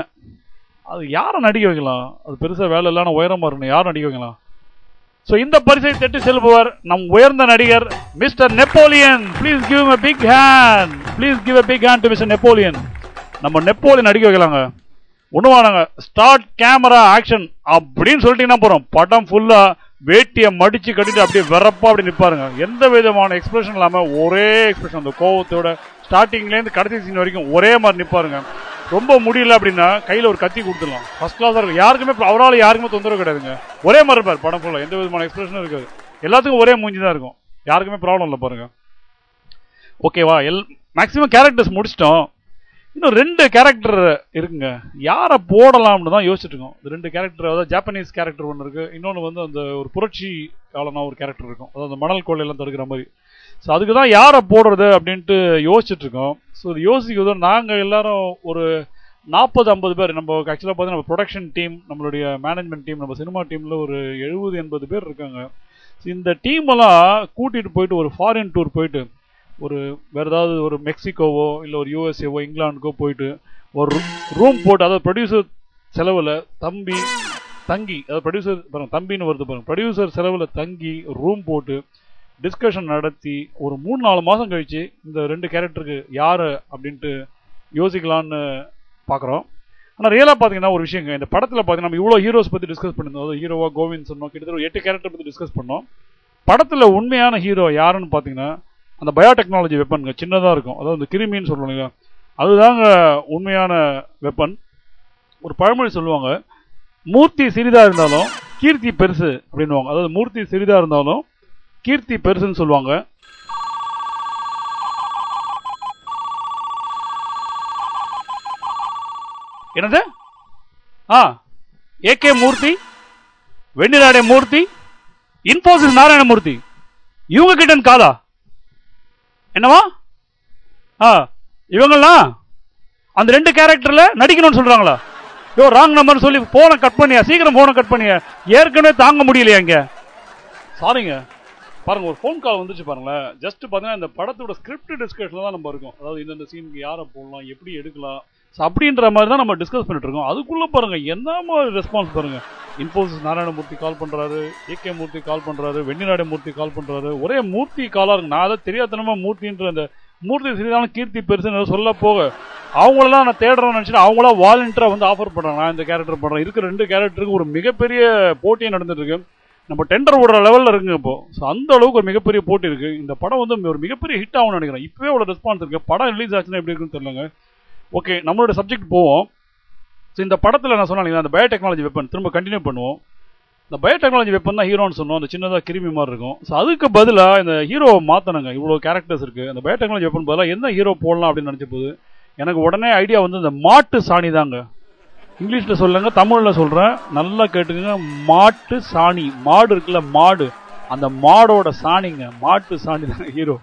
Speaker 1: அது யாரை நடிக்க வைக்கலாம்? அது பெருசாக வேலை இல்லைன்னு உயரமாக இருக்கணும். யாரை நடிக்க வைக்கலாம்? ஸோ இந்த பரிசை தட்டி செல்பவர் நம் உயர்ந்த நடிகர் mister Napoleon. Please give a big hand please give a big hand to mister Napoleon. நம்ம நெப்போலியன் நடிக்க வைக்கலாங்க. ஒண்ணுவானாங்க ஸ்டார்ட் கேமரா ஆக்ஷன் அப்படின்னு சொல்லிட்டீங்கன்னா போகிறோம் படம் ஃபுல்லாக வேட்டியை மடிச்சு கட்டிட்டு அப்படியே வெறப்பா அப்படி நிப்பாருங்க. எந்த விதமான எக்ஸ்பிரஷன் இல்லாம ஒரே எக்ஸ்பிரஷன் அந்த கோவத்தோட ஸ்டார்டிங்ல இருந்து கடைசி சீன் வரைக்கும் ஒரே மாதிரி நிப்பாருங்க. ரொம்ப முடியல அப்படின்னா கையில ஒரு கத்தி கொடுத்துடலாம். ஃபர்ஸ்ட் கிளாஸா இருக்கும் யாருக்குமே அவரால் யாருக்குமே தொந்தரவு கிடையாதுங்க. ஒரே மாதிரி இருப்பார் படம் ஃபுல்லாக எந்த விதமான எக்ஸ்பிரஷனும் இருக்காது. எல்லாத்துக்கும் ஒரே மூஞ்சி தான் இருக்கும். யாருக்குமே ப்ராப்ளம் இல்லை பாருங்க. ஓகேவா எல் மேக்ஸிமம் கேரக்டர்ஸ் முடிச்சிட்டோம். இன்னும் ரெண்டு கேரக்டர் இருக்குங்க. யாரை போடலாம்னு தான் யோசிச்சுட்டு இருக்கோம். ரெண்டு கேரக்டர் அதாவது ஜாப்பனீஸ் கேரக்டர் ஒன்று இருக்கு. இன்னொன்று வந்து அந்த ஒரு புரட்சி காலனா ஒரு கேரக்டர் இருக்கும். அதாவது அந்த மணல் கொள்ளையெல்லாம் தடுக்கிற மாதிரி. ஸோ அதுக்கு தான் யாரை போடுறது அப்படின்ட்டு யோசிச்சுட்டு இருக்கோம். ஸோ இது யோசிக்கிறது நாங்கள் எல்லாரும் ஒரு நாற்பது ஐம்பது பேர் நம்ம ஆக்சுவலாக பார்த்தீங்கன்னா நம்ம ப்ரொடக்ஷன் டீம் நம்மளுடைய மேனேஜ்மெண்ட் டீம் நம்ம சினிமா டீமில் ஒரு எழுபது எண்பது பேர் இருக்காங்க. இந்த டீமெல்லாம் கூட்டிகிட்டு போயிட்டு ஒரு ஃபாரின் டூர் போயிட்டு ஒரு வேறு ஏதாவது ஒரு மெக்சிகோவோ இல்லை ஒரு யூஎஸ்ஏவோ இங்கிலாந்துக்கோ போயிட்டு ஒரு ரூம் போட்டு அதாவது ப்ரொடியூசர் செலவில் தம்பி தங்கி அதாவது ப்ரொடியூசர் பாருங்கள் தம்பின்னு வருது பாருங்கள் ப்ரொடியூசர் செலவில் தங்கி ரூம் போட்டு டிஸ்கஷன் நடத்தி ஒரு மூணு நாலு மாதம் கழித்து இந்த ரெண்டு கேரக்டருக்கு யார் அப்படின்ட்டு யோசிக்கலான்னு பார்க்குறோம் ஆனால் ரியலாக பார்த்தீங்கன்னா ஒரு விஷயங்க இந்த படத்தில் பார்த்தீங்கன்னா நம்ம இவ்வளோ ஹீரோஸ் பற்றி டிஸ்கஸ் பண்ணியிருந்தோம் அதாவது ஹீரோவா கோவிந்த் சொன்னோம் கிட்டத்தட்ட ஒரு எட்டு கேரக்டர் பற்றி டிஸ்கஸ் பண்ணோம். படத்தில் உண்மையான ஹீரோ யாருன்னு பார்த்தீங்கன்னா அந்த பயோடெக்னாலஜி வெப்பனுங்க சின்னதாக இருக்கும். அதாவது இந்த கிருமின்னு சொல்லுவாங்க அதுதாங்க உண்மையான வெப்பன் ஒரு பழமொழி சொல்லுவாங்க மூர்த்தி சிறிதாக இருந்தாலும் கீர்த்தி பெருசு அப்படின்னுவாங்க. அதாவது மூர்த்தி சிறிதாக இருந்தாலும் கீர்த்தி பெருசுன்னு சொல்லுவாங்க. என்னது? ஆ ஏகே மூர்த்தி வெண்ணிலாடே மூர்த்தி இன்போசிஸ் நாராயணமூர்த்தி. இவங்க கிட்ட காதா? என்னவா? ஆ இவங்கெல்லாம் அந்த ரெண்டு கேரக்டர்ல நடிக்கணும்னு சொல்றாங்களா? யோ ராங் நம்பர் சொல்லி போனை கட் பண்ணியா? சீக்கிரம் போனை கட் பண்ணியா? ஏற்கனவே தாங்க முடியலையா இங்க? சாரிங்க பாருங்க ஒரு ஃபோன் கால் வந்துச்சு பாருங்களேன். ஜஸ்ட் பார்த்தீங்கன்னா இந்த படத்தோட ஸ்கிரிப்ட் டிஸ்கஷன் தான் நம்ம இருக்கும். அதாவது இந்தந்த சீனுக்கு யாரை போடலாம் எப்படி எடுக்கலாம் அப்படின்ற மாதிரி தான் நம்ம டிஸ்கஸ் பண்ணிட்டு இருக்கோம் அதுக்குள்ள பாருங்க என்ன மாதிரி ரெஸ்பான்ஸ் பாருங்க. இன்போசிஸ் நாராயணமூர்த்தி கால் பண்றாரு ஏகே மூர்த்தி கால் பண்றாரு வெண்ணிநாடு மூர்த்தி கால் பண்றாரு. ஒரே மூர்த்தி காலா இருக்கு. நான் அதை தெரியாதனமா மூர்த்தின்ற அந்த மூர்த்தி சிறிதான கீர்த்தி பெருசுன்னு சொல்ல போக அவங்களெல்லாம் நான் தேடுறோம்னு நினைச்சிட்டு அவங்களா வாலண்டியரா வந்து ஆஃபர் பண்றாங்க. நான் இந்த கேரக்டர் பண்றேன். இருக்கிற ரெண்டு கேரக்டருக்கு ஒரு மிகப்பெரிய போட்டியே நடந்துட்டு இருக்கு நம்ம டெண்டர் ஓடுற லெவல்ல இருக்குங்க இப்போ. ஸோ அந்த அளவுக்கு ஒரு மிகப்பெரிய போட்டி இருக்கு. இந்த படம் வந்து ஒரு மிகப்பெரிய ஹிட் ஆகும்னு நினைக்கிறேன். இப்பவே அவ்வளோ ரெஸ்பான்ஸ் இருக்கு. படம் ரிலீஸ் ஆச்சுன்னா எப்படி இருக்குன்னு தெரியலங்க. ஓகே நம்மளோட சப்ஜெக்ட் போவோம். ஸோ இந்த படத்தில் நான் சொன்னேன் அந்த பயோடெக்னாலஜி வெப்பன் திரும்ப கண்டினியூ பண்ணுவோம். இந்த பயோடெக்னாலஜி வெப்பன் தான் ஹீரோன்னு சொன்னோம் அந்த சின்னதாக கிருமி மாதிரி இருக்கும். ஸோ அதுக்கு பதிலாக இந்த ஹீரோவை மாற்றணுங்க இவ்வளோ கேரக்டர்ஸ் இருக்குது அந்த பயோடெக்னாலஜி வெப்பன் பதிலாக எந்த ஹீரோ போடலாம் அப்படின்னு நினச்ச போது எனக்கு உடனே ஐடியா வந்து இந்த மாட்டு சாணி தாங்க. இங்கிலீஷில் சொல்லுங்க தமிழில் சொல்கிறேன் நல்லா கேட்டுக்கங்க. மாட்டு சாணி மாடு இருக்குல்ல மாடு. அந்த மாடோட சாணிங்க மாட்டு சாணி தான் ஹீரோ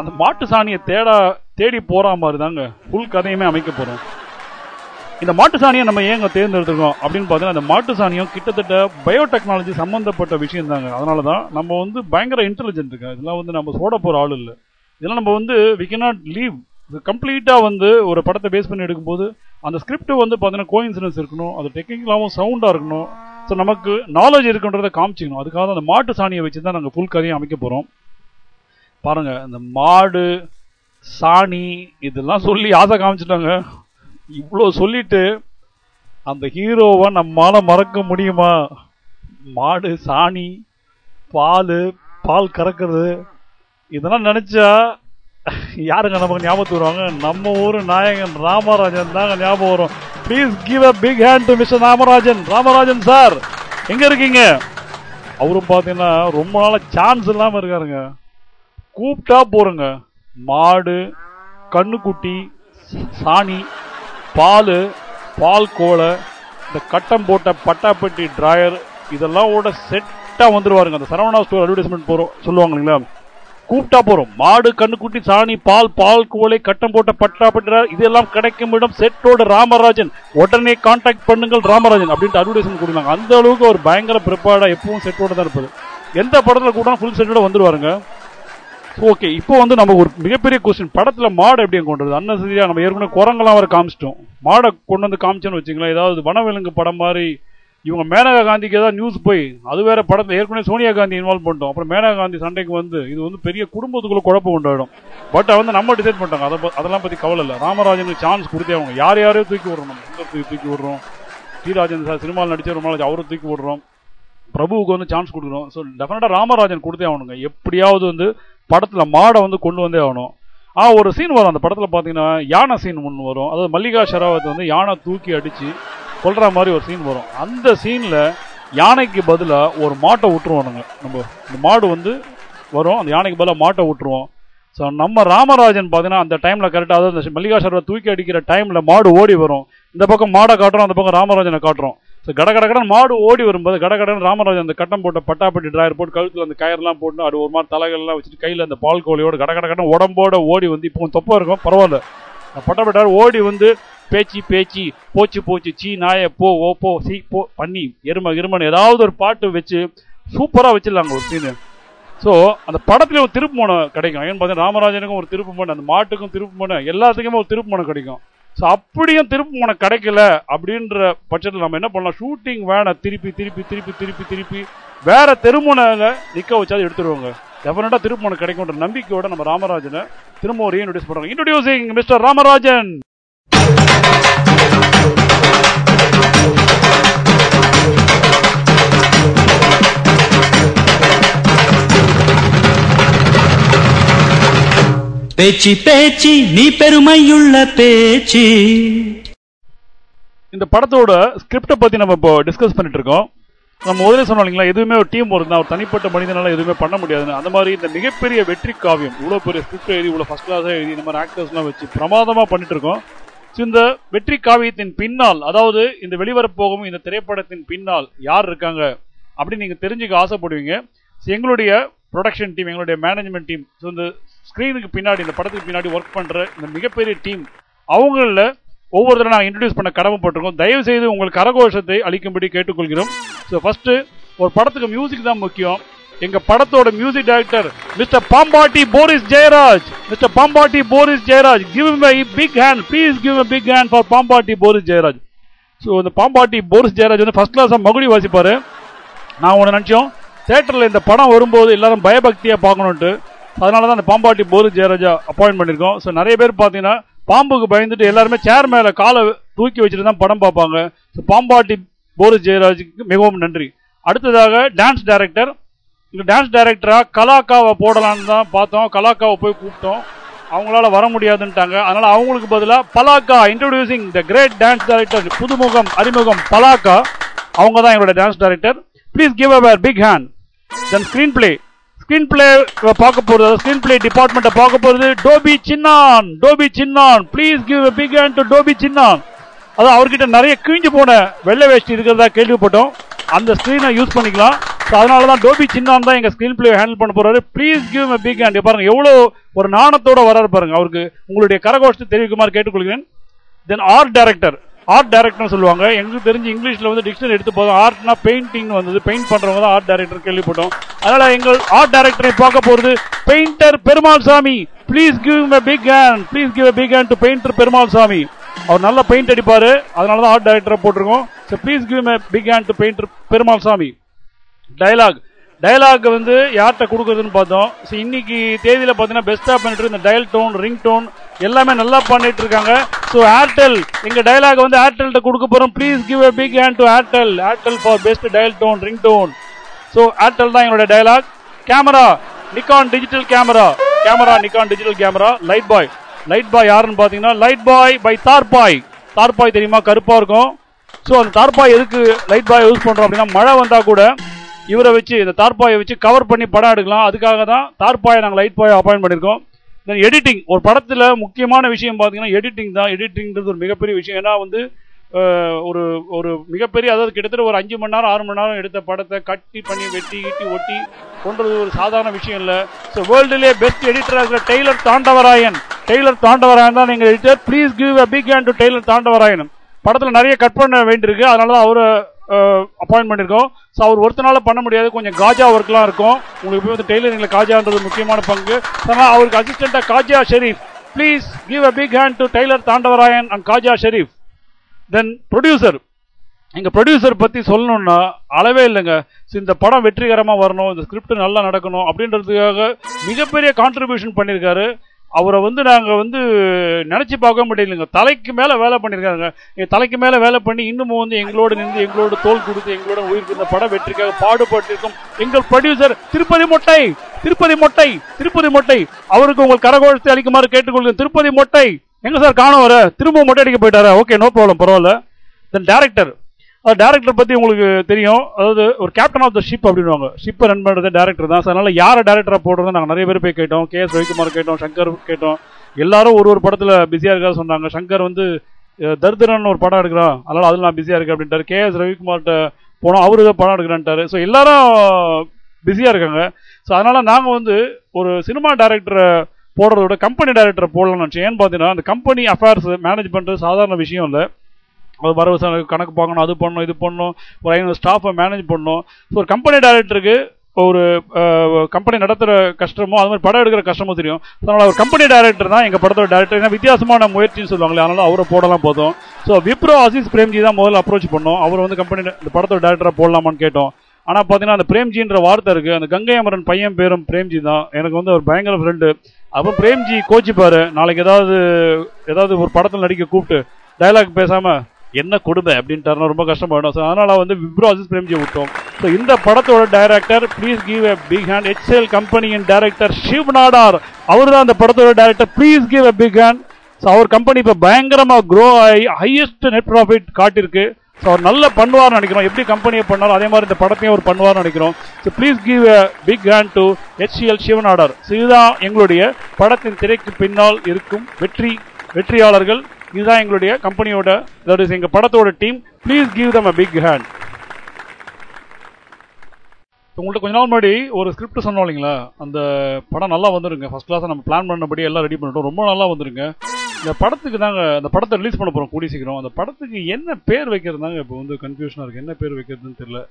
Speaker 1: அந்த மாட்டு சாணியை தேடா தேடி போற மாதிரி தாங்க ஃபுல் கதையுமே அமைக்க போறோம். இந்த மாட்டு சாணியை நம்ம ஏங்க தேர்ந்தெடுத்திருக்கோம்? அப்படின்னு பார்த்தீங்கன்னா அந்த மாட்டு சாணியம் கிட்டத்தட்ட பயோடெக்னாலஜி சம்பந்தப்பட்ட விஷயம் தாங்க அதனால தான் நம்ம வந்து பயங்கர இன்டெலிஜென்ட் இருக்கு. இதெல்லாம் வந்து நம்ம சோட போற ஆள் இல்லை. இதெல்லாம் நம்ம வந்து வி cannot லீவ் கம்ப்ளீட்டாக வந்து ஒரு படத்தை பேஸ் பண்ணி எடுக்கும்போது அந்த ஸ்கிரிப்ட் வந்து பார்த்தீங்கன்னா கோயின்சிடன்ஸ் இருக்கணும். அது டெக்னிக்கலாகவும் சவுண்டாக இருக்கணும். ஸோ நமக்கு நாலேஜ் இருக்குன்றதை காமிச்சிக்கணும். அதுக்காக அந்த மாட்டு சாணியை வச்சு தான் நாங்கள் ஃபுல் கதையும் அமைக்க போகிறோம் பாருங்க இந்த மாடு சாணி இதெல்லாம் சொல்லி ஆசை காமிச்சிட்டாங்க. இவ்வளோ சொல்லிட்டு அந்த ஹீரோவை நம்மால் மறக்க முடியுமா? மாடு சாணி பால் பால் கறக்கிறது. இதெல்லாம் நினச்சா யாருங்க நமக்கு ஞாபகத்துக்கு வருவாங்க? நம்ம ஊர் நாயகன் ராமராஜன் தாங்க ஞாபகம் வரும். Please give a big hand to mister Ramarajan Ramarajan sir எங்கே இருக்கீங்க? அவரும் பார்த்தீங்கன்னா ரொம்ப நாளாக சான்ஸ் இல்லாமல் இருக்காருங்க. கூப்பிட்டா போறங்க மாடு கண்ணுக்குட்டி சாணி பால் பால் கோலை இந்த கட்டம் போட்ட பட்டாப்பட்டி ட்ராயர் இதெல்லாம் ஓட செட்டாக வந்துருவாருங்க. அந்த சரவணா ஸ்டோர் அட்வர்டைஸ்மெண்ட் போகிறோம் சொல்லுவாங்க இல்லைங்களா? கூப்பிட்டா போகிறோம் மாடு கண்ணுக்குட்டி சாணி பால் பால் கோலை கட்டம் போட்ட பட்டாப்பட்டி இதெல்லாம் கிடைக்கும் இடம் செட்டோட ராமராஜன். உடனே கான்டாக்ட் பண்ணுங்கள் ராமராஜன் அப்படின்ட்டு அட்வர்டைஸ்மெண்ட் கொடுத்தாங்க அந்த அளவுக்கு ஒரு பயங்கர ப்ரிப்பேர்டா எப்பவும் செட்டோட தான் இருப்பது எந்த படத்தில் கூட ஃபுல் செட்டோட வந்துருவாருங்க. ஓகே இப்போ வந்து நம்ம ஒரு மிகப்பெரிய கொஸ்டின் படத்துல மாடு எப்படி கொண்டு வருது? அன்னசரியா நம்ம ஏற்கனவே குரங்கெல்லாம் வர காமிச்சிட்டோம். மாடை கொண்டு வந்து காமிச்சோன்னு வச்சுங்களேன் ஏதாவது வனவிலங்கு படம் மாதிரி இவங்க மேனகா காந்திக்கு ஏதாவது நியூஸ் போய் அது வேற படம் ஏற்கனவே சோனியா காந்தி இன்வால்வ் பண்ணிட்டோம். அப்புறம் மேனகா காந்தி சண்டைக்கு வந்து இது வந்து பெரிய குடும்பத்துக்குள்ள குழப்பம் உண்டாயிடும். பட் வந்து நம்ம டிசைட் பண்ணிட்டாங்க. அதை ப- அதெல்லாம் பத்தி கவலை இல்லை. ராமராஜனுக்கு சான்ஸ் கொடுத்தே அவங்க. யார் யாரையோ தூக்கி விடுறோம் நம்ம. தூக்கி தூக்கி விடுறோம்? ஸ்ரீராஜன் சார் சினிமாவில் நடிச்ச ரொம்ப நாளைக்கு அவரை தூக்கி விடுறோம். பிரபுவுக்கு வந்து சான்ஸ் கொடுக்குறோம். ஸோ டெஃபினட்டாக ராமராஜன் கொடுத்தே ஆகணுங்க. எப்படியாவது வந்து படத்தில் மாடை வந்து கொண்டு வந்தே ஆகணும். ஆ ஒரு சீன் வரும். அந்த படத்தில் பார்த்தீங்கன்னா யானை சீன் ஒன்று வரும். அதாவது மல்லிகா ஷெராவத் வந்து யானை தூக்கி அடித்து கொள்கிற மாதிரி ஒரு சீன் வரும். அந்த சீனில் யானைக்கு பதிலாக ஒரு மாட்டை விட்டுருவானுங்க நம்ம இந்த மாடு வந்து வரும். அந்த யானைக்கு பதிலாக மாட்டை விட்டுருவோம் ஸோ நம்ம ராமராஜன் பார்த்தீங்கன்னா அந்த டைமில் கரெக்டாக அதாவது அந்த மல்லிகா ஷெராவத் தூக்கி அடிக்கிற டைமில் மாடு ஓடி வரும். இந்த பக்கம் மாடை காட்டுறோம் அந்த பக்கம் ராமராஜனை காட்டுறோம். ஸோ கட கடன் மாடு ஓடி வரும்போது கட கடன்னு ராமராஜன் அந்த கட்டம் போட்ட பட்டாப்பட்டி டிராயர் போட்டு கழுத்தில் அந்த கயர்லாம் போட்டு அது ஒரு மாதிரி தலைகள்லாம் வச்சுட்டு கையில் அந்த பால் கோழியோட கட கடன் உடம்போட ஓடி வந்து இப்போ தொப்பை இருக்கும் பரவாயில்ல. அந்த பட்டாப்பட்டி டிராயர் ஓடி வந்து பேச்சு பேச்சு போச்சு போச்சு சீ நாய போ ஓ போ சி போ பண்ணி எரும எருமன் ஏதாவது ஒரு பாட்டு வச்சு சூப்பராக வச்சிடலாங்க ஒரு சீனு ஸோ அந்த படத்துல ஒரு திருப்பு மனம் கிடைக்கும். ஏன்னு பார்த்தீங்கன்னா ராமராஜனுக்கும் ஒரு திருப்பு மனம் அந்த மாட்டுக்கும் திருப்பு மனம் எல்லாத்துக்குமே ஒரு திருப்பு மனம் கிடைக்கும். ஸோ அப்படியும் திருப்பு மனம் கிடைக்கல அப்படின்ற பட்சத்தில் நம்ம என்ன பண்ணலாம்? ஷூட்டிங் வேனை திருப்பி திருப்பி திருப்பி திருப்பி திருப்பி வேற தெருமுனையில நிக்க வச்சாது எடுத்துருவாங்க. டெஃபினட்டா திருப்பு மனம் கிடைக்கும்ன்ற நம்பிக்கையோட நம்ம ராமராஜனை திரும்ப ஒரு இன்ட்ரடியூஸ் பண்றாங்க இன்ட்ரடியூசிங் மிஸ்டர் ராமராஜன்.
Speaker 7: பேச்சு பேச்சு நீ பெருமையுள்ள பேச்சு.
Speaker 1: இந்த படத்தோட ஸ்கிரிப்டை பத்தி நம்ம இப்போ டிஸ்கஸ் பண்ணிட்டு இருக்கோம் நம்ம முதலே சொன்னோம் இல்லைங்களா எதுவுமே ஒரு டீம் ஒர்க் தான் ஒரு தனிப்பட்ட மனிதனால எதுவுமே பண்ண முடியாதுன்னு. அந்த மாதிரி இந்த மிகப்பெரிய வெற்றி காவியம் இவ்வளோ பெரிய ஸ்கிரிப்ட் எழுதி இவ்வளோ ஃபர்ஸ்ட் கிளாஸாக எழுதி இந்த மாதிரி ஆக்டர்ஸ்லாம் வச்சு பிரமாதமாக பண்ணிட்டு இருக்கோம் ஸோ இந்த வெற்றி காவியத்தின் பின்னால் அதாவது இந்த வெளிவரப்போகும் இந்த திரைப்படத்தின் பின்னால் யார் இருக்காங்க அப்படின்னு நீங்கள் தெரிஞ்சுக்க ஆசைப்படுவீங்க. ஸோ எங்களுடைய ப்ரொடக்ஷன் டீம் எங்களுடைய மேனேஜ்மெண்ட் டீம் ஸோ இந்த ஸ்க்ரீனுக்கு பின்னாடி இந்த படத்துக்கு பின்னாடி ஒர்க் பண்ணுற இந்த மிகப்பெரிய டீம் அவங்களில் ஒவ்வொரு தடவை இன்ட்ரடியூஸ் பண்ண கடமைப்பட்டிருக்கோம் தயவு செய்து உங்கள் கரகோஷத்தை அளிக்கும்படி கேட்டுக்கொள்கிறோம். ஸோ ஃபஸ்ட்டு ஒரு படத்துக்கு மியூசிக் தான் முக்கியம். எங்க படத்தோட music director mister Pambatti Boris Jayaraj. Mister Pambatti Boris Jayaraj give my big hand please give a big hand for Pambatti Boris Jayaraj. So இந்த பாம்பாட்டி போரிஸ் ஜெயராஜ் வந்து ஃபர்ஸ்ட் கிளாஸாக மகுடி வாசிப்பாரு. நான் ஒன்று நினச்சோம். தேட்டரில் இந்த படம் வரும்போது எல்லாரும் பயபக்தியாக பார்க்கணுன்ட்டு அதனால தான் அந்த பாம்பாட்டி போரு ஜெயராஜா அப்பாயின் பண்ணியிருக்கோம். ஸோ நிறைய பேர் பார்த்தீங்கன்னா பாம்புக்கு பயந்துட்டு எல்லாருமே சேர் மேலே காலை தூக்கி வச்சுட்டு தான் படம் பார்ப்பாங்க. ஸோ பாம்பாட்டி போரு ஜெயராஜுக்கு மிகவும் நன்றி. அடுத்ததாக டான்ஸ் டைரக்டர் இங்கே டான்ஸ் டைரக்டராக கலாக்காவை போடலான்னு தான் பார்த்தோம். கலாக்காவை போய் கூப்பிட்டோம். அவங்களால வர முடியாதுன்ட்டாங்க. அதனால அவங்களுக்கு பதிலாக Palakka introducing the great dance director புதுமுகம் அறிமுகம் பலாக்கா. அவங்க தான் எங்களோட dance director please give our big hand then screen play screen play பார்க்க போகிறது ஸ்க்ரீன் பிளே டிபார்ட்மெண்ட்டை பார்க்க போகிறது Dhobi Chinnan Dhobi Chinnan. Please give big hand to Dhobi Chinnan. அதான் அவர்கிட்ட நிறைய கிழிஞ்சு போன வெள்ளை வேஷ்டி இருக்கிறதா கேள்விப்பட்டோம். அந்த ஸ்க்ரீனை யூஸ் பண்ணிக்கலாம். ஸோ அதனால தான் டோபி சின்னான் தான் எங்கள் ஸ்க்ரீன் பிளே ஹேண்டில் பண்ண போறாரு. Please give a big hand பாருங்க எவ்வளோ ஒரு நாணத்தோட வராரு பாருங்க. அவருக்கு உங்களுடைய கரகோஷத்தை தெரிவிக்குமாறு கேட்டுக்கொள்கிறேன். Then art director art director சொல்லுவாங்க. எங்களுக்கு தெரிஞ்சு இங்கிலீஷ்ல வந்து டிக்ஷனரி எடுத்து போதும். ஆர்ட்னா பெயிண்டிங் வந்தது. பெயிண்ட் பண்றவங்க தான் ஆர்ட் டைரக்டர் கேள்விப்பட்டோம். அதனால எங்கள் ஆர்ட் டைரக்டரை பார்க்க போறது painter Perumal Sami please give a big hand please give a big hand to painter Perumal Sami அவர் நல்லா பெயிண்ட் அடிப்பாரு. அதனால தான் ஆர்ட் டைரக்டரை போட்டிருக்கோம். So please give a big hand to painter Perumal Sami dialogue dialogue வந்து யார்கிட்ட கொடுக்குறதுன்னு பார்த்தோம். So இன்னைக்கு தேதியில் பார்த்தீங்கன்னா பெஸ்ட்டாக பண்ணிட்டு இந்த டயல் டோன் ரிங் டோன் எல்லாமே நல்லா பண்ணிட்டு இருக்காங்க ஸோ ஏர்டெல் எங்க டயலாக் வந்து ஏர்டெல்கிட்ட கொடுக்க போறோம். Please give a big hand to Airtel Airtel for best dial tone ring tone so Airtel தான் எங்களோட dialogue camera Nikon digital camera camera Nikon digital camera light boy light boy யாருன்னு பார்த்தீங்கன்னா light bye bye தார்பாய் தார்பாய் தெரியுமா? கருப்பாக இருக்கும். So அந்த தார்பாய் எதுக்கு light பாய் use பண்ணுறோம் அப்படின்னா மழை வந்தால் கூட இவரை வச்சு இந்த தார்பாயை வச்சு கவர் பண்ணி படம் எடுக்கலாம். அதுக்காக தான் தார்பாயை நாங்கள் லைட் பாயை அப்பாயின்ட் பண்ணியிருக்கோம். தென் எடிட்டிங் ஒரு படத்தில் முக்கியமான விஷயம் பார்த்தீங்கன்னா எடிட்டிங் தான். எடிட்டிங்கிறது ஒரு மிகப்பெரிய விஷயம். ஏன்னா வந்து ஒரு ஒரு மிகப்பெரிய அதாவது கிட்டத்தட்ட ஒரு அஞ்சு மணி நேரம் ஆறு மணி நேரம் எடுத்த படத்தை கட்டி பண்ணி வெட்டி கிட்டி ஒட்டி கொன்றது ஒரு சாதாரண விஷயம் இல்லை. ஸோ வேர்ல்டுலேயே பெஸ்ட் எடிட்டராக இருக்கிற டெய்லர் தாண்டவராயன். டெய்லர் தாண்டவராயன் தான் நீங்கள் editor please give a big hand to tailor Thandavarayan. படத்தில் நிறைய கட் பண்ண வேண்டியிருக்கு. அதனால தான் அவரை அப்பாயின்மெண்ட் பண்ணியிருக்கோம் ஸோ அவர் ஒருத்தனால பண்ண முடியாது. கொஞ்சம் காஜா ஒர்க்லாம் இருக்கும். உங்களுக்கு போய் வந்து டெய்லரிங்கில் காஜான்றது முக்கியமான பங்கு. ஆனால் அவருக்கு அசிஸ்டண்டாக Khaja Sharif please give a big hand to tailor Thandavarayan and Khaja Sharif then producer எங்க ப்ரொடியூசர் பத்தி சொல்லணும்னா அளவே இல்லைங்க. So, இந்த படம் வெற்றிகரமாக வரணும். இந்த ஸ்கிரிப்ட் நல்லா நடக்கணும் அப்படின்றதுக்காக மிகப்பெரிய கான்ட்ரிபியூஷன் பண்ணியிருக்காரு. அவரை வந்து நாங்கள் வந்து நினச்சி பார்க்க முடியலைங்க தலைக்கு மேலே வேலை பண்ணியிருக்காங்க எங்க தலைக்கு மேலே வேலை பண்ணி இன்னமும் வந்து எங்களோடு நின்று எங்களோட தோல் கொடுத்து எங்களோட உயிருக்கு இந்த படம் வெற்றிக்காக பாடுபட்டிருக்கும் எங்கள் ப்ரொடியூசர் திருப்பதி மொட்டை திருப்பதி மொட்டை திருப்பதி மொட்டை. அவருக்கு உங்கள் கரகோஷத்தை அளிக்குமாறு கேட்டுக்கொள்கிறேன். திருப்பதி மொட்டை. எங்க சார் காணோம் வர? திரும்ப மொட்டை அடிக்க போயிட்டாரா? ஓகே நோ ப்ராப்ளம் பரவாயில்ல. தென் டேரக்டர் அது டேரக்டர் பற்றி உங்களுக்கு தெரியும். அதாவது ஒரு கேப்டன் ஆஃப் த ஷிப் அப்படின்வாங்க ஷிப்பை ரன் பண்ணுறது டேரக்டர் தான். அதனால் யாரை டேரக்டராக போடுறது நாங்கள் நிறைய பேர் போய் கேட்டோம். கே எஸ் ரவிக்குமார் கேட்டோம் சங்கர் கேட்டோம். எல்லாரும் ஒரு ஒரு படத்தில் பிஸியாக இருக்கா சொன்னாங்க. சங்கர் வந்து அஹ், தர்தரன் ஒரு படம் எடுக்கிறான். அதனால் அதில் நான் பிஸியாக இருக்கேன் அப்படின்ட்டார். கே எஸ் ரவிக்குமார்கிட்ட போனோம். அவரு ஏதோ படம் எடுக்கிறான்ட்டாரு. ஸோ எல்லாரும் பிஸியாக இருக்காங்க. ஸோ அதனால் நாங்கள் வந்து ஒரு சினிமா டேரக்டரை போடுறத விட கம்பெனி டேரக்டரை போடலாம்னு நினச்சேன். ஏன்னு பார்த்தீங்கன்னா அந்த கம்பெனி அஃபேர்ஸ் மேனேஜ் பண்ணுறது சாதாரண விஷயம் இல்லை. அது வரவு கணக்கு பார்க்கணும் அது பண்ணணும் இது பண்ணணும் ஒரு ஐநூறு ஸ்டாஃபை மேனேஜ் பண்ணணும். ஸோ ஒரு கம்பெனி டைரக்டருக்கு ஒரு கம்பெனி நடத்துகிற கஷ்டமோ அது மாதிரி படம் எடுக்கிற கஷ்டமோ தெரியும். அதனால் ஒரு கம்பெனி டைரக்டர் தான் எங்கள் படத்தோட டேரக்டர் ஏன்னா வித்தியாசமான முயற்சின்னு சொல்லுவாங்களே அதனால் அவரை போடலாம் போதும். ஸோ விப்ரோ அசீஸ் பிரேம்ஜி தான் முதல்ல அப்ரோச் பண்ணோம். அவர் வந்து கம்பெனி இந்த படத்தோட டேரக்டராக போடலாமான்னு கேட்டோம். ஆனால் பார்த்தீங்கன்னா அந்த பிரேம்ஜின்ற வார்த்தை இருக்குது அந்த கங்கை அமரன் பையன் பேரும் பிரேம்ஜி தான். எனக்கு வந்து ஒரு பயங்கர ஃப்ரெண்டு அப்போ பிரேம்ஜி கோச்சிப்பாரு. நாளைக்கு ஏதாவது ஏதாவது ஒரு படத்தில் நடிக்க கூப்பிட்டு டயலாக் பேசாமல் என்ன கொடுமை அப்படின்ட்டு ரொம்ப கஷ்டமாயிடும். ஸோ அதனால் வந்து விப்ரோ அசிஸ் பிரேம்ஜி விட்டோம். ஸோ இந்த படத்தோட director please give a big hand HCL கம்பெனியின் டைரக்டர் ஷிவ் நாடார் அவர் தான் அந்த படத்தோட director please give a big hand so our company இப்போ பயங்கரமாக க்ரோ ஆகி ஹையஸ்ட் நெட் ப்ராஃபிட் காட்டியிருக்கு ஸோ அவர் நல்லா பண்ணுவார்னு நினைக்கிறோம். எப்படி கம்பெனியை பண்ணாலும் அதே மாதிரி இந்த படத்தையும் அவர் பண்ணுவார்னு நினைக்கிறோம். So please give a big hand to HL Shiv Nadar so இதுதான் எங்களுடைய படத்தின் திரைக்கு பின்னால் இருக்கும் வெற்றி வெற்றியாளர்கள். இதுதான் எங்களுடைய கம்பெனியோட தட் இஸ் எங்க படத்தோட team. Please give them a big hand உங்கள்ட்ட கொஞ்ச நாள் முன்னாடி ஒரு ஸ்கிரிப்ட் சொன்னோம் இல்லைங்களா? அந்த படம் நல்லா வந்துருங்க. ஃபர்ஸ்ட் கிளாஸ் நம்ம பிளான் பண்ணபடி எல்லாம் ரெடி பண்ணிட்டோம். ரொம்ப நல்லா வந்துருங்க. இந்த படத்துக்கு தாங்க அந்த படத்தை ரிலீஸ் பண்ண போறோம் கூடி சீக்கிரம். அந்த படத்துக்கு என்ன பேர் வைக்கிறது தாங்க இப்போ வந்து கன்ஃபியூஷனா இருக்கு. என்ன பேர் வைக்கிறதுன்னு தெரியல.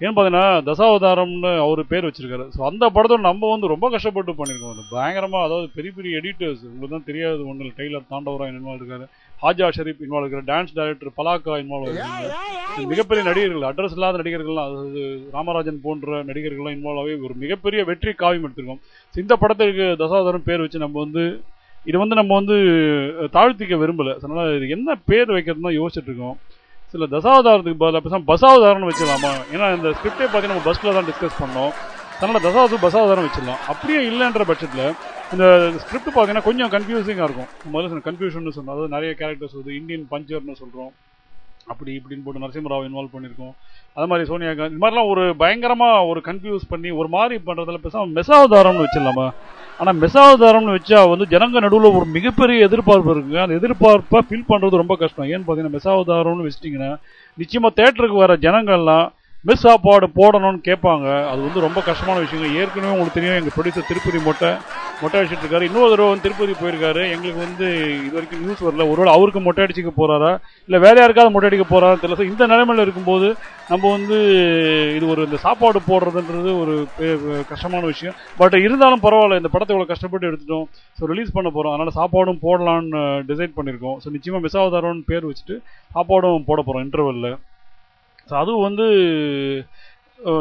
Speaker 1: ஏன்னு பார்த்தீங்கன்னா தசாவதாரம்னு அவர் பேர் வச்சிருக்காரு. ஸோ அந்த படத்தோட நம்ம வந்து ரொம்ப கஷ்டப்பட்டு பண்ணியிருக்கோம் அது பயங்கரமா அதாவது பெரிய பெரிய எடிட்டர்ஸ் உங்களுக்கு தான் தெரியாது ஒன்று டெய்லர் தாண்டவரா இன்வால்வ் இருக்காரு. ஹாஜா ஷரீப் இன்வால்வ் இருக்காரு. டான்ஸ் டைரக்டர் பலாக்கா இன்வால்வ் இருக்காங்க மிகப்பெரிய நடிகர்கள் அட்ரஸ் இல்லாத நடிகர்கள்லாம் அதாவது ராமராஜன் போன்ற நடிகர்கள்லாம் இன்வால்வ் ஆகி ஒரு மிகப்பெரிய வெற்றி காவியம் எடுத்திருக்கோம். இந்த படத்துக்கு தசாவதாரம் பேர் வச்சு நம்ம வந்து இது வந்து நம்ம வந்து தாழ்த்திக்க விரும்பல. அதனால இது என்ன பேர் வைக்கிறதுன்னு தான் யோசிச்சுட்டு இருக்கோம். சில தசாவதாரத்துக்கு பதிலாக பேசாமல் பசாவதாரம்னு வச்சிடலாமா? ஏன்னா இந்த ஸ்கிரிப்டே பார்த்தீங்கன்னா நம்ம பஸ்ல தான் டிஸ்கஸ் பண்ணோம். அதனால் தசாவது பசாவதாரம் வச்சிடலாம். அப்படியே இல்லைன்ற பட்சத்தில் இந்த ஸ்கிரிப்ட் பார்த்தீங்கன்னா கொஞ்சம் கன்ஃபியூசிங்காக இருக்கும். முதல்ல கன்ஃபியூஷன் சொன்னோம். அதாவது நிறைய கேரக்டர்ஸ் வந்து இந்தியன் பஞ்சர்னு சொல்கிறோம் அப்படி இப்படின்னு போட்டு நரசிம்மராவ் இன்வால்வ் பண்ணியிருக்கோம். அது மாதிரி சோனியா காந்தி இது மாதிரிலாம் ஒரு பயங்கரமாக ஒரு கன்ஃபியூஸ் பண்ணி ஒரு மாதிரி பண்ணுறதுல பேசாமல் மெசாவதாரம்னு வச்சிடலாமா? ஆனால் மெசாவதாரம்னு வச்சா வந்து ஜனங்க நடுவில் ஒரு மிகப்பெரிய எதிர்பார்ப்பு இருக்குங்க. அந்த எதிர்பார்ப்பை ஃபில் பண்ணுறது ரொம்ப கஷ்டம். ஏன்னு பார்த்தீங்கன்னா மெசாவதாரம்னு வச்சிட்டிங்கன்னா நிச்சயமாக தேட்டருக்கு வர ஜனங்கள்லாம் மிஸ் சாப்பாடு போடணும்னு கேட்பாங்க. அது வந்து ரொம்ப கஷ்டமான விஷயங்க. ஏற்கனவே உங்களுக்கு தெரியும் எங்கள் ப்ரொடியூசர் திருப்பதி மொட்டை மொட்டை அடிச்சுட்டு இருக்காரு. இன்னொரு தடவை வந்து திருப்பதி போயிருக்காரு. எங்களுக்கு வந்து இது வரைக்கும் நியூஸ் வரல. ஒருவேளை அவருக்கு மொட்டை அடிச்சுக்க போறாரா? இல்லை வேற யாருக்காவது மொட்டை அடிக்க போறாரா தெரியல. So, இந்த நிலைமையில் இருக்கும்போது நம்ம வந்து இது ஒரு இந்த சாப்பாடு போடுறதுன்றது ஒரு கஷ்டமான விஷயம். பட் இருந்தாலும் பரவாயில்ல. இந்த படத்தை இவ்வளோ கஷ்டப்பட்டு எடுத்துட்டோம். ஸோ ரிலீஸ் பண்ண போகிறோம் அதனால் சாப்பாடும் போடலான்னு uh, டிசைட் பண்ணியிருக்கோம். ஸோ நிச்சயமாக மிஸ் ஆகுதாரோன்னு பேர் வச்சுட்டு சாப்பாடும் போட போகிறோம் இன்டர்வெல்லில் ஸோ அதுவும் வந்து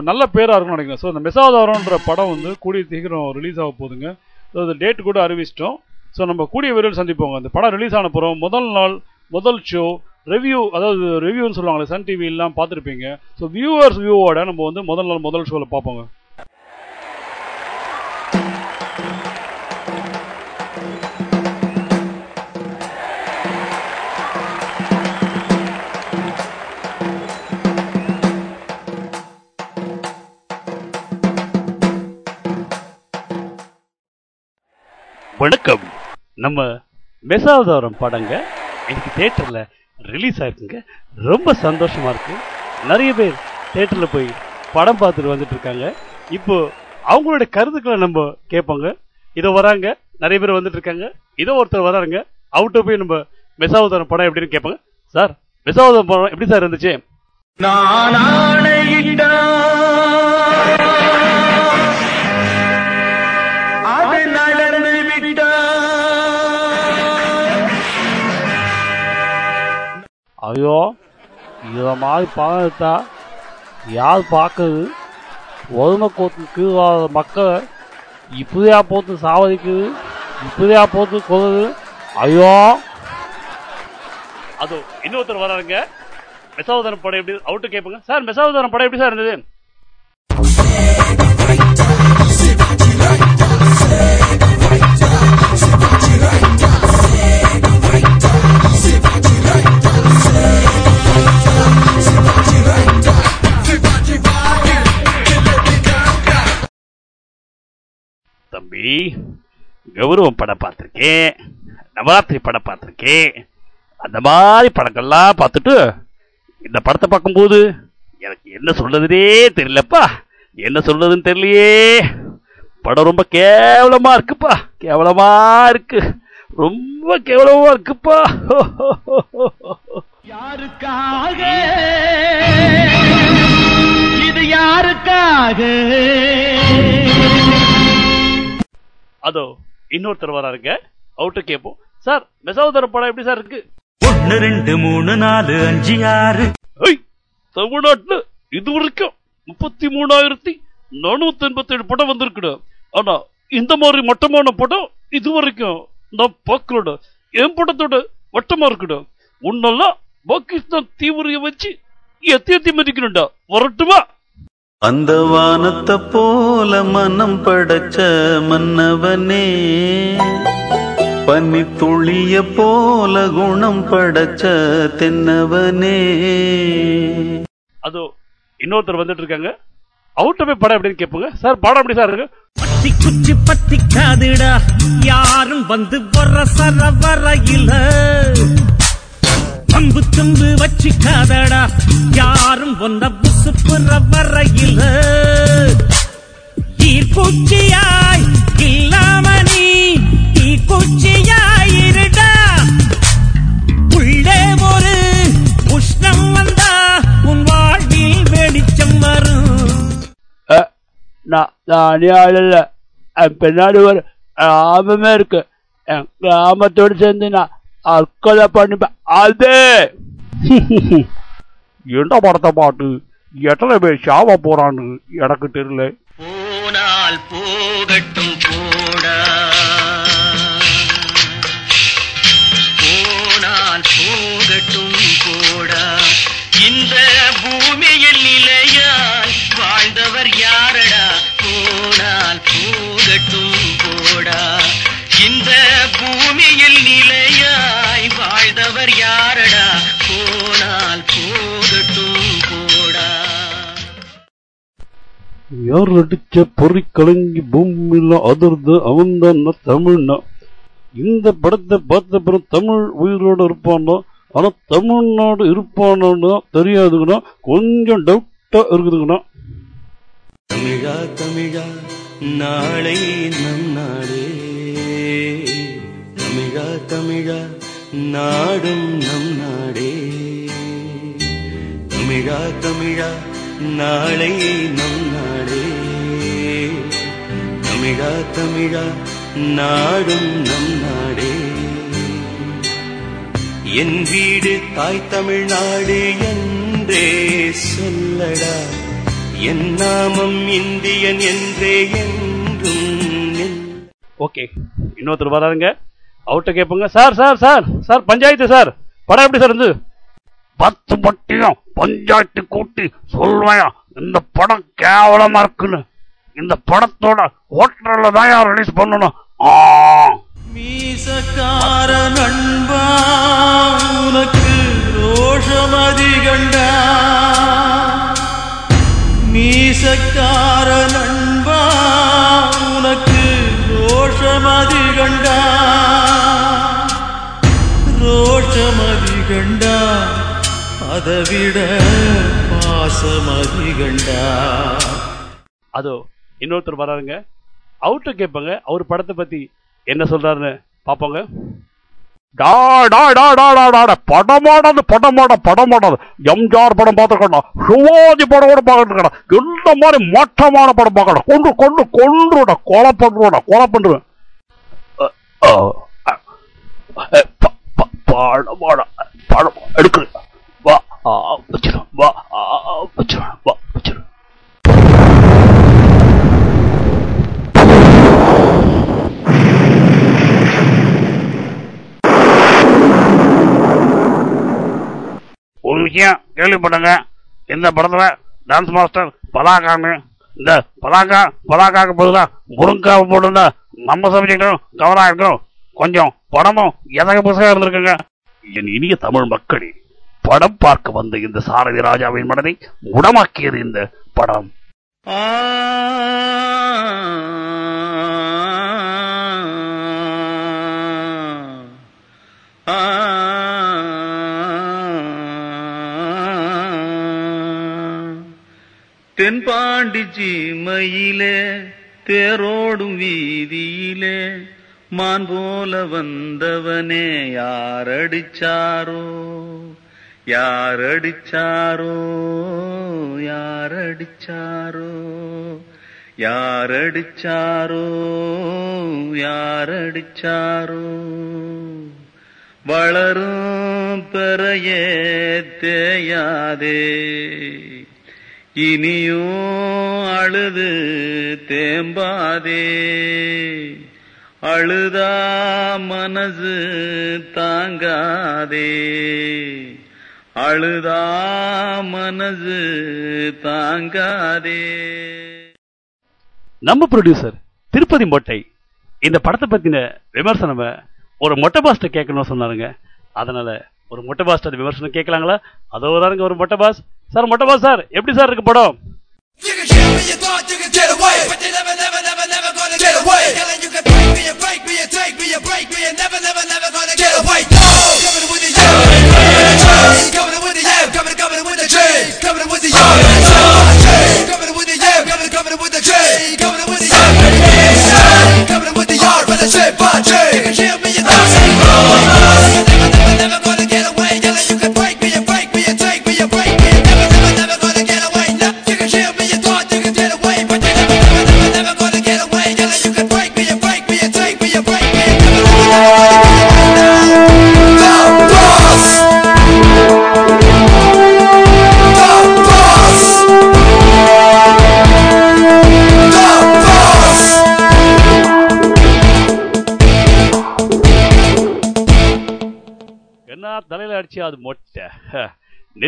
Speaker 1: நல்ல பேராக இருக்கும்னு நினைக்கிறேன். ஸோ இந்த மெசாதாரம்ன்ற படம் வந்து கூடிய சீக்கிரம் ரிலீஸ் ஆக போகுதுங்க. ஸோ அந்த டேட் கூட அறிவிச்சிட்டோம். ஸோ நம்ம கூடிய விரைவில் சந்திப்போங்க. அந்த படம் ரிலீஸ் ஆன பிறகு முதல் நாள் முதல் ஷோ ரிவ்யூ அதாவது ரிவ்யூன்னு சொல்லுவாங்களே சன் டிவிலாம் பார்த்துருப்பீங்க. ஸோ வியூவர்ஸ் வியூவோட நம்ம வந்து முதல் நாள் முதல் ஷோவில் பார்ப்போங்க. வணக்கம். நம்ம மெசாவதாரம் படங்க இன்னைக்கு தேட்டரில் ரிலீஸ் ஆயிருக்குங்க. ரொம்ப சந்தோஷமா இருக்கு. நிறைய பேர் தேட்டரில் போய் படம் பார்த்துட்டு வந்துட்டு இருக்காங்க. இப்போ அவங்களோட கருத்துக்களை நம்ம கேட்போங்க. இதோ வராங்க. நிறைய பேர் வந்துட்டு இருக்காங்க. இதோ ஒருத்தர் வராருங்க. அவர்கிட்ட போய் நம்ம மெசாவதாரம் படம் எப்படின்னு கேட்பாங்க. சார் மெசாவதாரம் படம் எப்படி சார் இருந்துச்சு?
Speaker 3: நான்
Speaker 1: ஐயோ இதை மாதிரி பணம் எடுத்தா யார் பார்க்குறது ஒதுமை கோத்து கீழாத மக்களை இப்படியா போட்டு சாவதிக்குது இப்படியா போட்டு கொள்ளுது ஐயோ! அது இன்னொருத்தர் வராருங்க. மெசாவதாரம் படம் எப்படி அவுட்டு கேட்பங்க. சார் மெசாவதாரம் படம் எப்படி சார் இருந்தது? தம்பி கௌரவம் படம் பார்த்துருக்கேன் நவராத்திரி படம் பார்த்துருக்கேன். அந்த மாதிரி படங்கள்லாம் பார்த்துட்டு இந்த படத்தை பார்க்கும்போது எனக்கு என்ன சொல்றதுனே தெரியலப்பா. என்ன சொல்றதுன்னு தெரியலையே. படம் ரொம்ப கேவலமா இருக்குப்பா. கேவலமா இருக்கு. ரொம்ப கேவலமா இருக்குப்பா.
Speaker 3: யாருக்காக? இது யாருக்காக?
Speaker 1: அதோ இன்னொருத்தர் வராருங்க. அவுட்டு கேட்போம். சார் மெசாவதார படம் எப்படி சார் இருக்கு?
Speaker 7: ஒன்னு ரெண்டு மூணு நாலு அஞ்சு ஆறு.
Speaker 1: தமிழ்நாட்டுல இது வரைக்கும் முப்பத்தி மூணாயிரத்தி நானூத்தி எண்பத்தி ஏழு படம் வந்திருக்குடா. ஆனா இந்த மாதிரி மட்டமான படம் இது வரைக்கும் நான் பார்க்கலடா. என் படத்தோட வட்டமா இருக்குடா. உன்னெல்லாம் பாகிஸ்தான் தீவிரைய வச்சு எத்தி எத்தி மதிக்கணும்டா. வரட்டுமா?
Speaker 8: அந்த வானத்தை போல மனம் படைச்ச மன்னவனே. பனி துளிய போல குணம் படைச்ச தென்னவனே.
Speaker 1: அதோ இன்னொருத்தர் வந்துட்டு இருக்காங்க. அவர்கிட்ட போய் படம் எப்படின்னு கேட்போங்க. சார் படம் எப்படி சார் இருக்கு?
Speaker 3: பத்தி குச்சி பத்திக்காதுடா யாரும் வந்து வர சர வரையில. அம்பு தும்பு வச்சுக்காதடா. யாரும் ஒன்ன புசுப்புற வரையில். ஈர்ப்பூச்சியாய் இல்லாம நீ தீக்குச்சியாயிருடா உள்ளே
Speaker 1: ஒரு உஷ்ணம் வந்தா உன் வாழ்வில் வெளிச்சம் வரும். நான் ஆள் இல்லை. பின்னாடி ஒரு ஆபமே இருக்கு. என் கிராமத்தோடு சேர்ந்து நான் அற்கொலை பண்ணிப்பேன் அது என்ன படத்தை பாட்டு எத்தனை பேர் சாவ போறான்னு எனக்கு தெரியல.
Speaker 7: போனால் போகட்டும் போடா. போனால் போகட்டும் போடா. இந்த பூமியில் நிலையாய் வாழ்ந்தவர் யாரடா? போனால் பூமியில் நிலையாய் வாழ்ந்தவர் யாரடா? போனால் போகட்டும் போடா.
Speaker 1: யார் அடிச்ச பொறி கலங்கி பூமியில அதிர்ந்து அவன்தான் தமிழ்னா? இந்த படத்தை பார்த்த பிறகு தமிழ் உயிரோடு இருப்பானோ? ஆனா தமிழ்நாடு இருப்பானோன்னு தெரியாதுங்கண்ணா. கொஞ்சம் டவுட்டா இருக்குதுங்கண்ணா.
Speaker 8: தமிழா தமிழா நாளை நம் நாடே. தமிழா நாடும் நம் நாடே. தமிழா தமிழா நாளை நம் நாடே. தமிழா தமிழா நாடும் நம் நாடே. என் வீடு தாய் தமிழ்நாடு என்றே சொல்லடா. என் நாமம் இந்தியன் என்றே என்றும்
Speaker 1: ஓகே இன்னொருத்தர் வராருங்க. அவர்கிட்ட கேட்போங்க. Sir sir sir sir panchayat sir. படம் எப்படி சார் இருந்து பத்து பட்டியும் பஞ்சாயத்து கூட்டி சொல்வேன் இந்த படம் கேவலமா இருக்குன்னு. இந்த படத்தோட ஹோட்டல்ல தான் ரிலீஸ் பண்ணணும்? ஆ.
Speaker 8: மீசக்கார நண்பா உனக்கு ரோஷம் அதிகண்டா மீசக்கார நண்பா உனக்கு ரோஷம் அதிகண்டா அதிகண்டா அதைவிட பாசம் அதிகண்டா
Speaker 1: அதோ இன்னொருத்தர் வராருங்க. அவர்கிட்ட கேட்பாங்க. அவர் படத்தை பத்தி என்ன சொல்றாருன்னு பாப்பாங்க. டா டா டா படமாடாது படமாட படமாடாது. எம்ஜிஆர் படம் பார்த்துக்கணும் சிவாஜி படம் கூட பார்த்துக்கணும் இந்த மாதிரி மட்டமான படம் பார்க்கணும் கொண்டு கொண்டு கொன்றுட. கொலை பண்ணுறோட கொலை பண்ணுவேன் அ, படம் எடுக்குது வா ஆ, வா ஆ, வா வச்சிடும் ஒரு விஷயம் கேள்விப்படுங்க. இந்த படத்துல டான்ஸ் மாஸ்டர் பலாக்கான்னு இந்த பலாக்கா பலாக்காக்கு பதிலாக முருங்காவை போட்டுருந்தா நம்ம சப்ஜெக்டும் கவராக இருக்கும் கொஞ்சம் படமும் எதக புதுசாக இருந்திருக்குங்க? என் இனிய தமிழ் மக்களே படம் பார்க்க வந்த இந்த சாரதி ராஜாவின் மனதை உடமாக்கியது இந்த படம்.
Speaker 8: ஆ தென்பாண்டி ஜீமையிலே தேரோடும் வீதியிலே மான் போல வந்தவனே யாரடிச்சாரோ? யாரடிச்சாரோ? யாரடிச்சாரோ? யாரடிச்சாரோ? யாரடிச்சாரோ? வளரும் பெறையே தேயாதே இனியும் அழுது தேம்பாதே. அழுதா மனசு தாங்காதே. அழுதா மனசு தாங்காதே.
Speaker 1: நம்ம ப்ரொடியூசர் திருப்பதி மொட்டை இந்த படத்தை பத்தின விமர்சனம் ஒரு மொட்டை பாஸ்ட கேட்கணும்னு சொன்னாருங்க. அதனால ஒரு மொட்டை பாஸ்ட விமர்சனம் கேட்கலாங்களா? அதோ தாருங்க ஒரு மொட்டை பாஸ். சார் மொட்டை பாஸ் சார் எப்படி சார் இருக்கு படம்?
Speaker 9: You can kill me, you thought you could get away, but you never, never, never, never gonna get away. Telling you can me, you break me, you take me, you break me, you never, never, never gonna get away. No, coming with the yeah, coming with the yeah, coming, coming with the J, coming with the yeah, coming with the yeah, coming, coming with the J, coming with the yeah, coming with the yard, but I say, but J, you can kill me,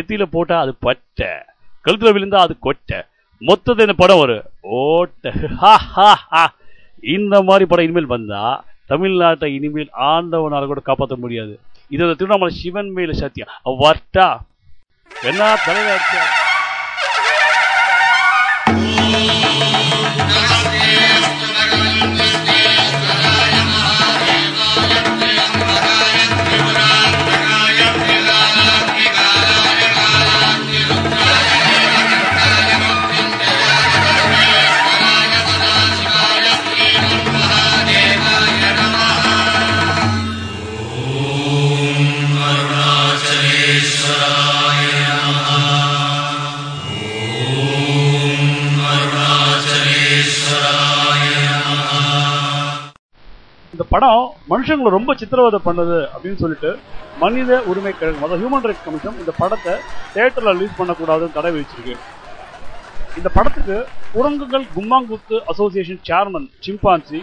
Speaker 1: நெத்தியில போட்டா அது பட்ட. கழுத்துல விழுந்தா அது கொட்ட. மொத்தத்தை இந்த படம் ஒரு ஓட்ட. இந்த மாதிரி படம் இனிமேல் வந்தா தமிழ்நாட்டை இனிமேல் ஆண்டவனால கூட காப்பாற்ற முடியாது. இது திருவண்ணாமலை சிவன் மேல சத்தியம். வர்ட்டா. என்ன தலைவர் படம் மனுஷங்களை ரொம்ப சித்திரவதை பண்ணுது அப்படின்னு சொல்லிட்டு மனித உரிமை கழகம் அதாவது ஹியூமன் ரைட்ஸ் கமிஷன் இந்த படத்தை தேட்டரில் ரிலீஸ் பண்ணக்கூடாதுன்னு தடை விதிச்சிருக்கு. இந்த படத்துக்கு குரங்குகள் கும்மாங்குத்து அசோசியேஷன் சேர்மன் சிம்பான்சி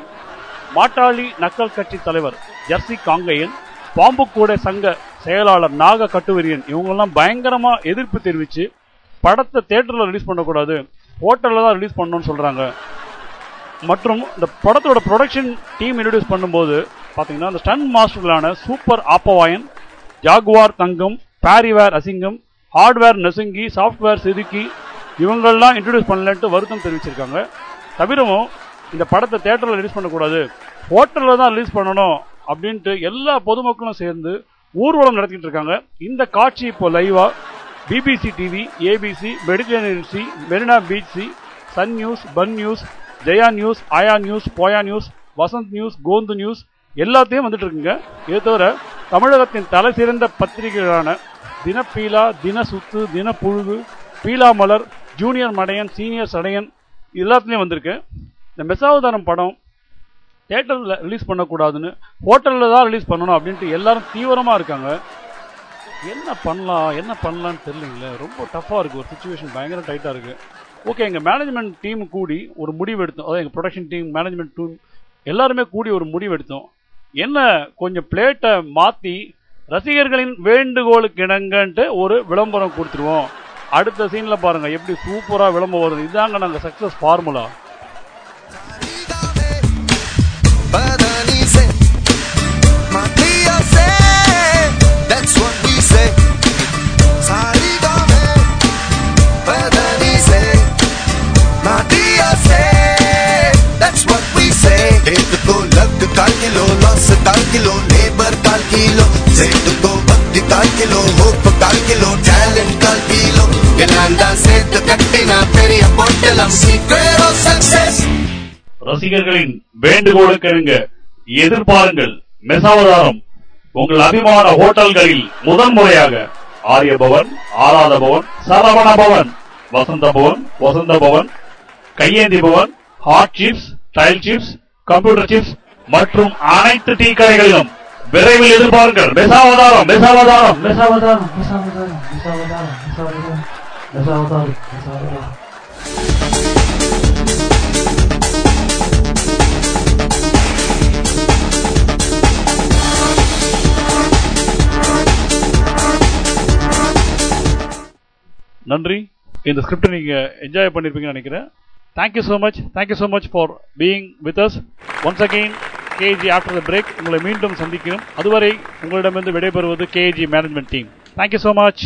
Speaker 1: மாட்டாளி நக்கல் கட்சி தலைவர் ஜெர்சி காங்கையன் பாம்புக்கூடை சங்க செயலாளர் நாக கட்டுவரியன் இவங்கெல்லாம் பயங்கரமா எதிர்ப்பு தெரிவிச்சு படத்தை தேட்டரில் ரிலீஸ் பண்ணக்கூடாது ஹோட்டலில் தான் ரிலீஸ் பண்ணணும்னு சொல்றாங்க. மற்றும் இந்த படத்தோட ப்ரொடக்ஷன் டீம் இன்ட்ரடியூஸ் பண்ணும்போது பாத்தீங்கன்னா இந்த ஸ்டன் மாஸ்டர்களான சூப்பர் ஆப்பவாயன் ஜாகுவார் தங்கம் பாரிவேர் அசிங்கம் ஹார்ட்வேர் நெசுங்கி சாஃப்ட்வேர் செதுக்கி இவங்கள்லாம் இன்ட்ரடியூஸ் பண்ணலன்ட்டு வருத்தம் தெரிவிச்சிருக்காங்க. தவிரவும் இந்த படத்தை தேட்டரில் ரிலீஸ் பண்ணக்கூடாது ஹோட்டலில் தான் ரிலீஸ் பண்ணணும் அப்படின்ட்டு எல்லா பொதுமக்களும் சேர்ந்து ஊர்வலம் நடத்திட்டு இருக்காங்க. இந்த காட்சி இப்போ லைவாக BBC TV ABC Mediterranean Marina beach C Sun news fun news Jaya news ஆயா நியூஸ் போயா நியூஸ் வசந்த் நியூஸ் கோந்து நியூஸ் எல்லாத்தையும் வந்துட்டு இருக்குங்க இது தவிர தமிழகத்தின் தலை சிறந்த பத்திரிகைகளான தினப்பீலா தினசுத்து தினப்புழுகு பீலா மலர் ஜூனியர் மடையன் சீனியர் சடையன் எல்லாத்துலேயும் வந்திருக்கு. இந்த மெசாவதாரம் படம் தேட்டரில் ரிலீஸ் பண்ணக்கூடாதுன்னு ஹோட்டலில் தான் ரிலீஸ் பண்ணணும் அப்படின்ட்டு எல்லாரும் தீவிரமாக இருக்காங்க. என்ன பண்ணலாம் என்ன பண்ணலான்னு தெரியலங்களே. ரொம்ப டஃப்பாக இருக்குது ஒரு சுச்சுவேஷன் பயங்கர டைட்டாக இருக்குது ஓகே எங்கள் மேனேஜ்மெண்ட் டீம் கூடி ஒரு முடிவு எடுத்தோம். அதாவது எங்கள் ப்ரொடக்ஷன் டீம் மேனேஜ்மெண்ட் டீம் எல்லாருமே கூடி ஒரு முடிவு எடுத்தோம். என்ன கொஞ்சம் பிளேட்டை மாற்றி ரசிகர்களின் வேண்டுகோளுக்கு இணங்கன்ட்டு ஒரு விளம்பரம் கொடுத்துருவோம். அடுத்த சீனில் பாருங்கள் எப்படி சூப்பராக விளம்பரம் வருது. இதாங்க நாங்கள் சக்ஸஸ் ஃபார்முலா
Speaker 9: கிலோ லேபர் கால் கிலோ சேர்த்துக்கோ பக்தி கால் கிலோ ஹோப் கால் கிலோ டேலண்ட் கால் கிலோ எல்லாம் தான் சேர்த்து கட்டினா பெரிய பொட்டலம் சீக்கிரம் சக்சஸ்
Speaker 1: ரசிகர்களின் வேண்டுகோளுக்கெருங்க எதிர்பாருங்கள். மெசாவதாரம். உங்கள் அபிமான ஹோட்டல்களில் முதன் முறையாக ஆரியபவன் ஆராத பவன் சரவண பவன் வசந்த Bhavan Vasantha Bhavan Kaiyendhi Bhavan hot chips tile chips computer chips மற்றும் அனைத்து டீ கடைகளிலும் விரைவில் எதிர்பாருங்கள். மெசாவதாரம் மெசாவதாரம் மெசாவதாரம் மெசாவதாரம் மெசாவதாரம் மெசாவதாரம் மெசாவதாரம் மெசாவதாரம் நன்றி. இந்த ஸ்கிரிப்டை நீங்க என்ஜாய் பண்ணிருப்பீங்கன்னு நினைக்கிறேன். Thank you so much thank you so much for being with us once again KG after the break உங்களை மீண்டும் சந்திக்கிறோம். அதுவரை உங்களிடமிருந்து விடைபெறுவது KG management team thank you so much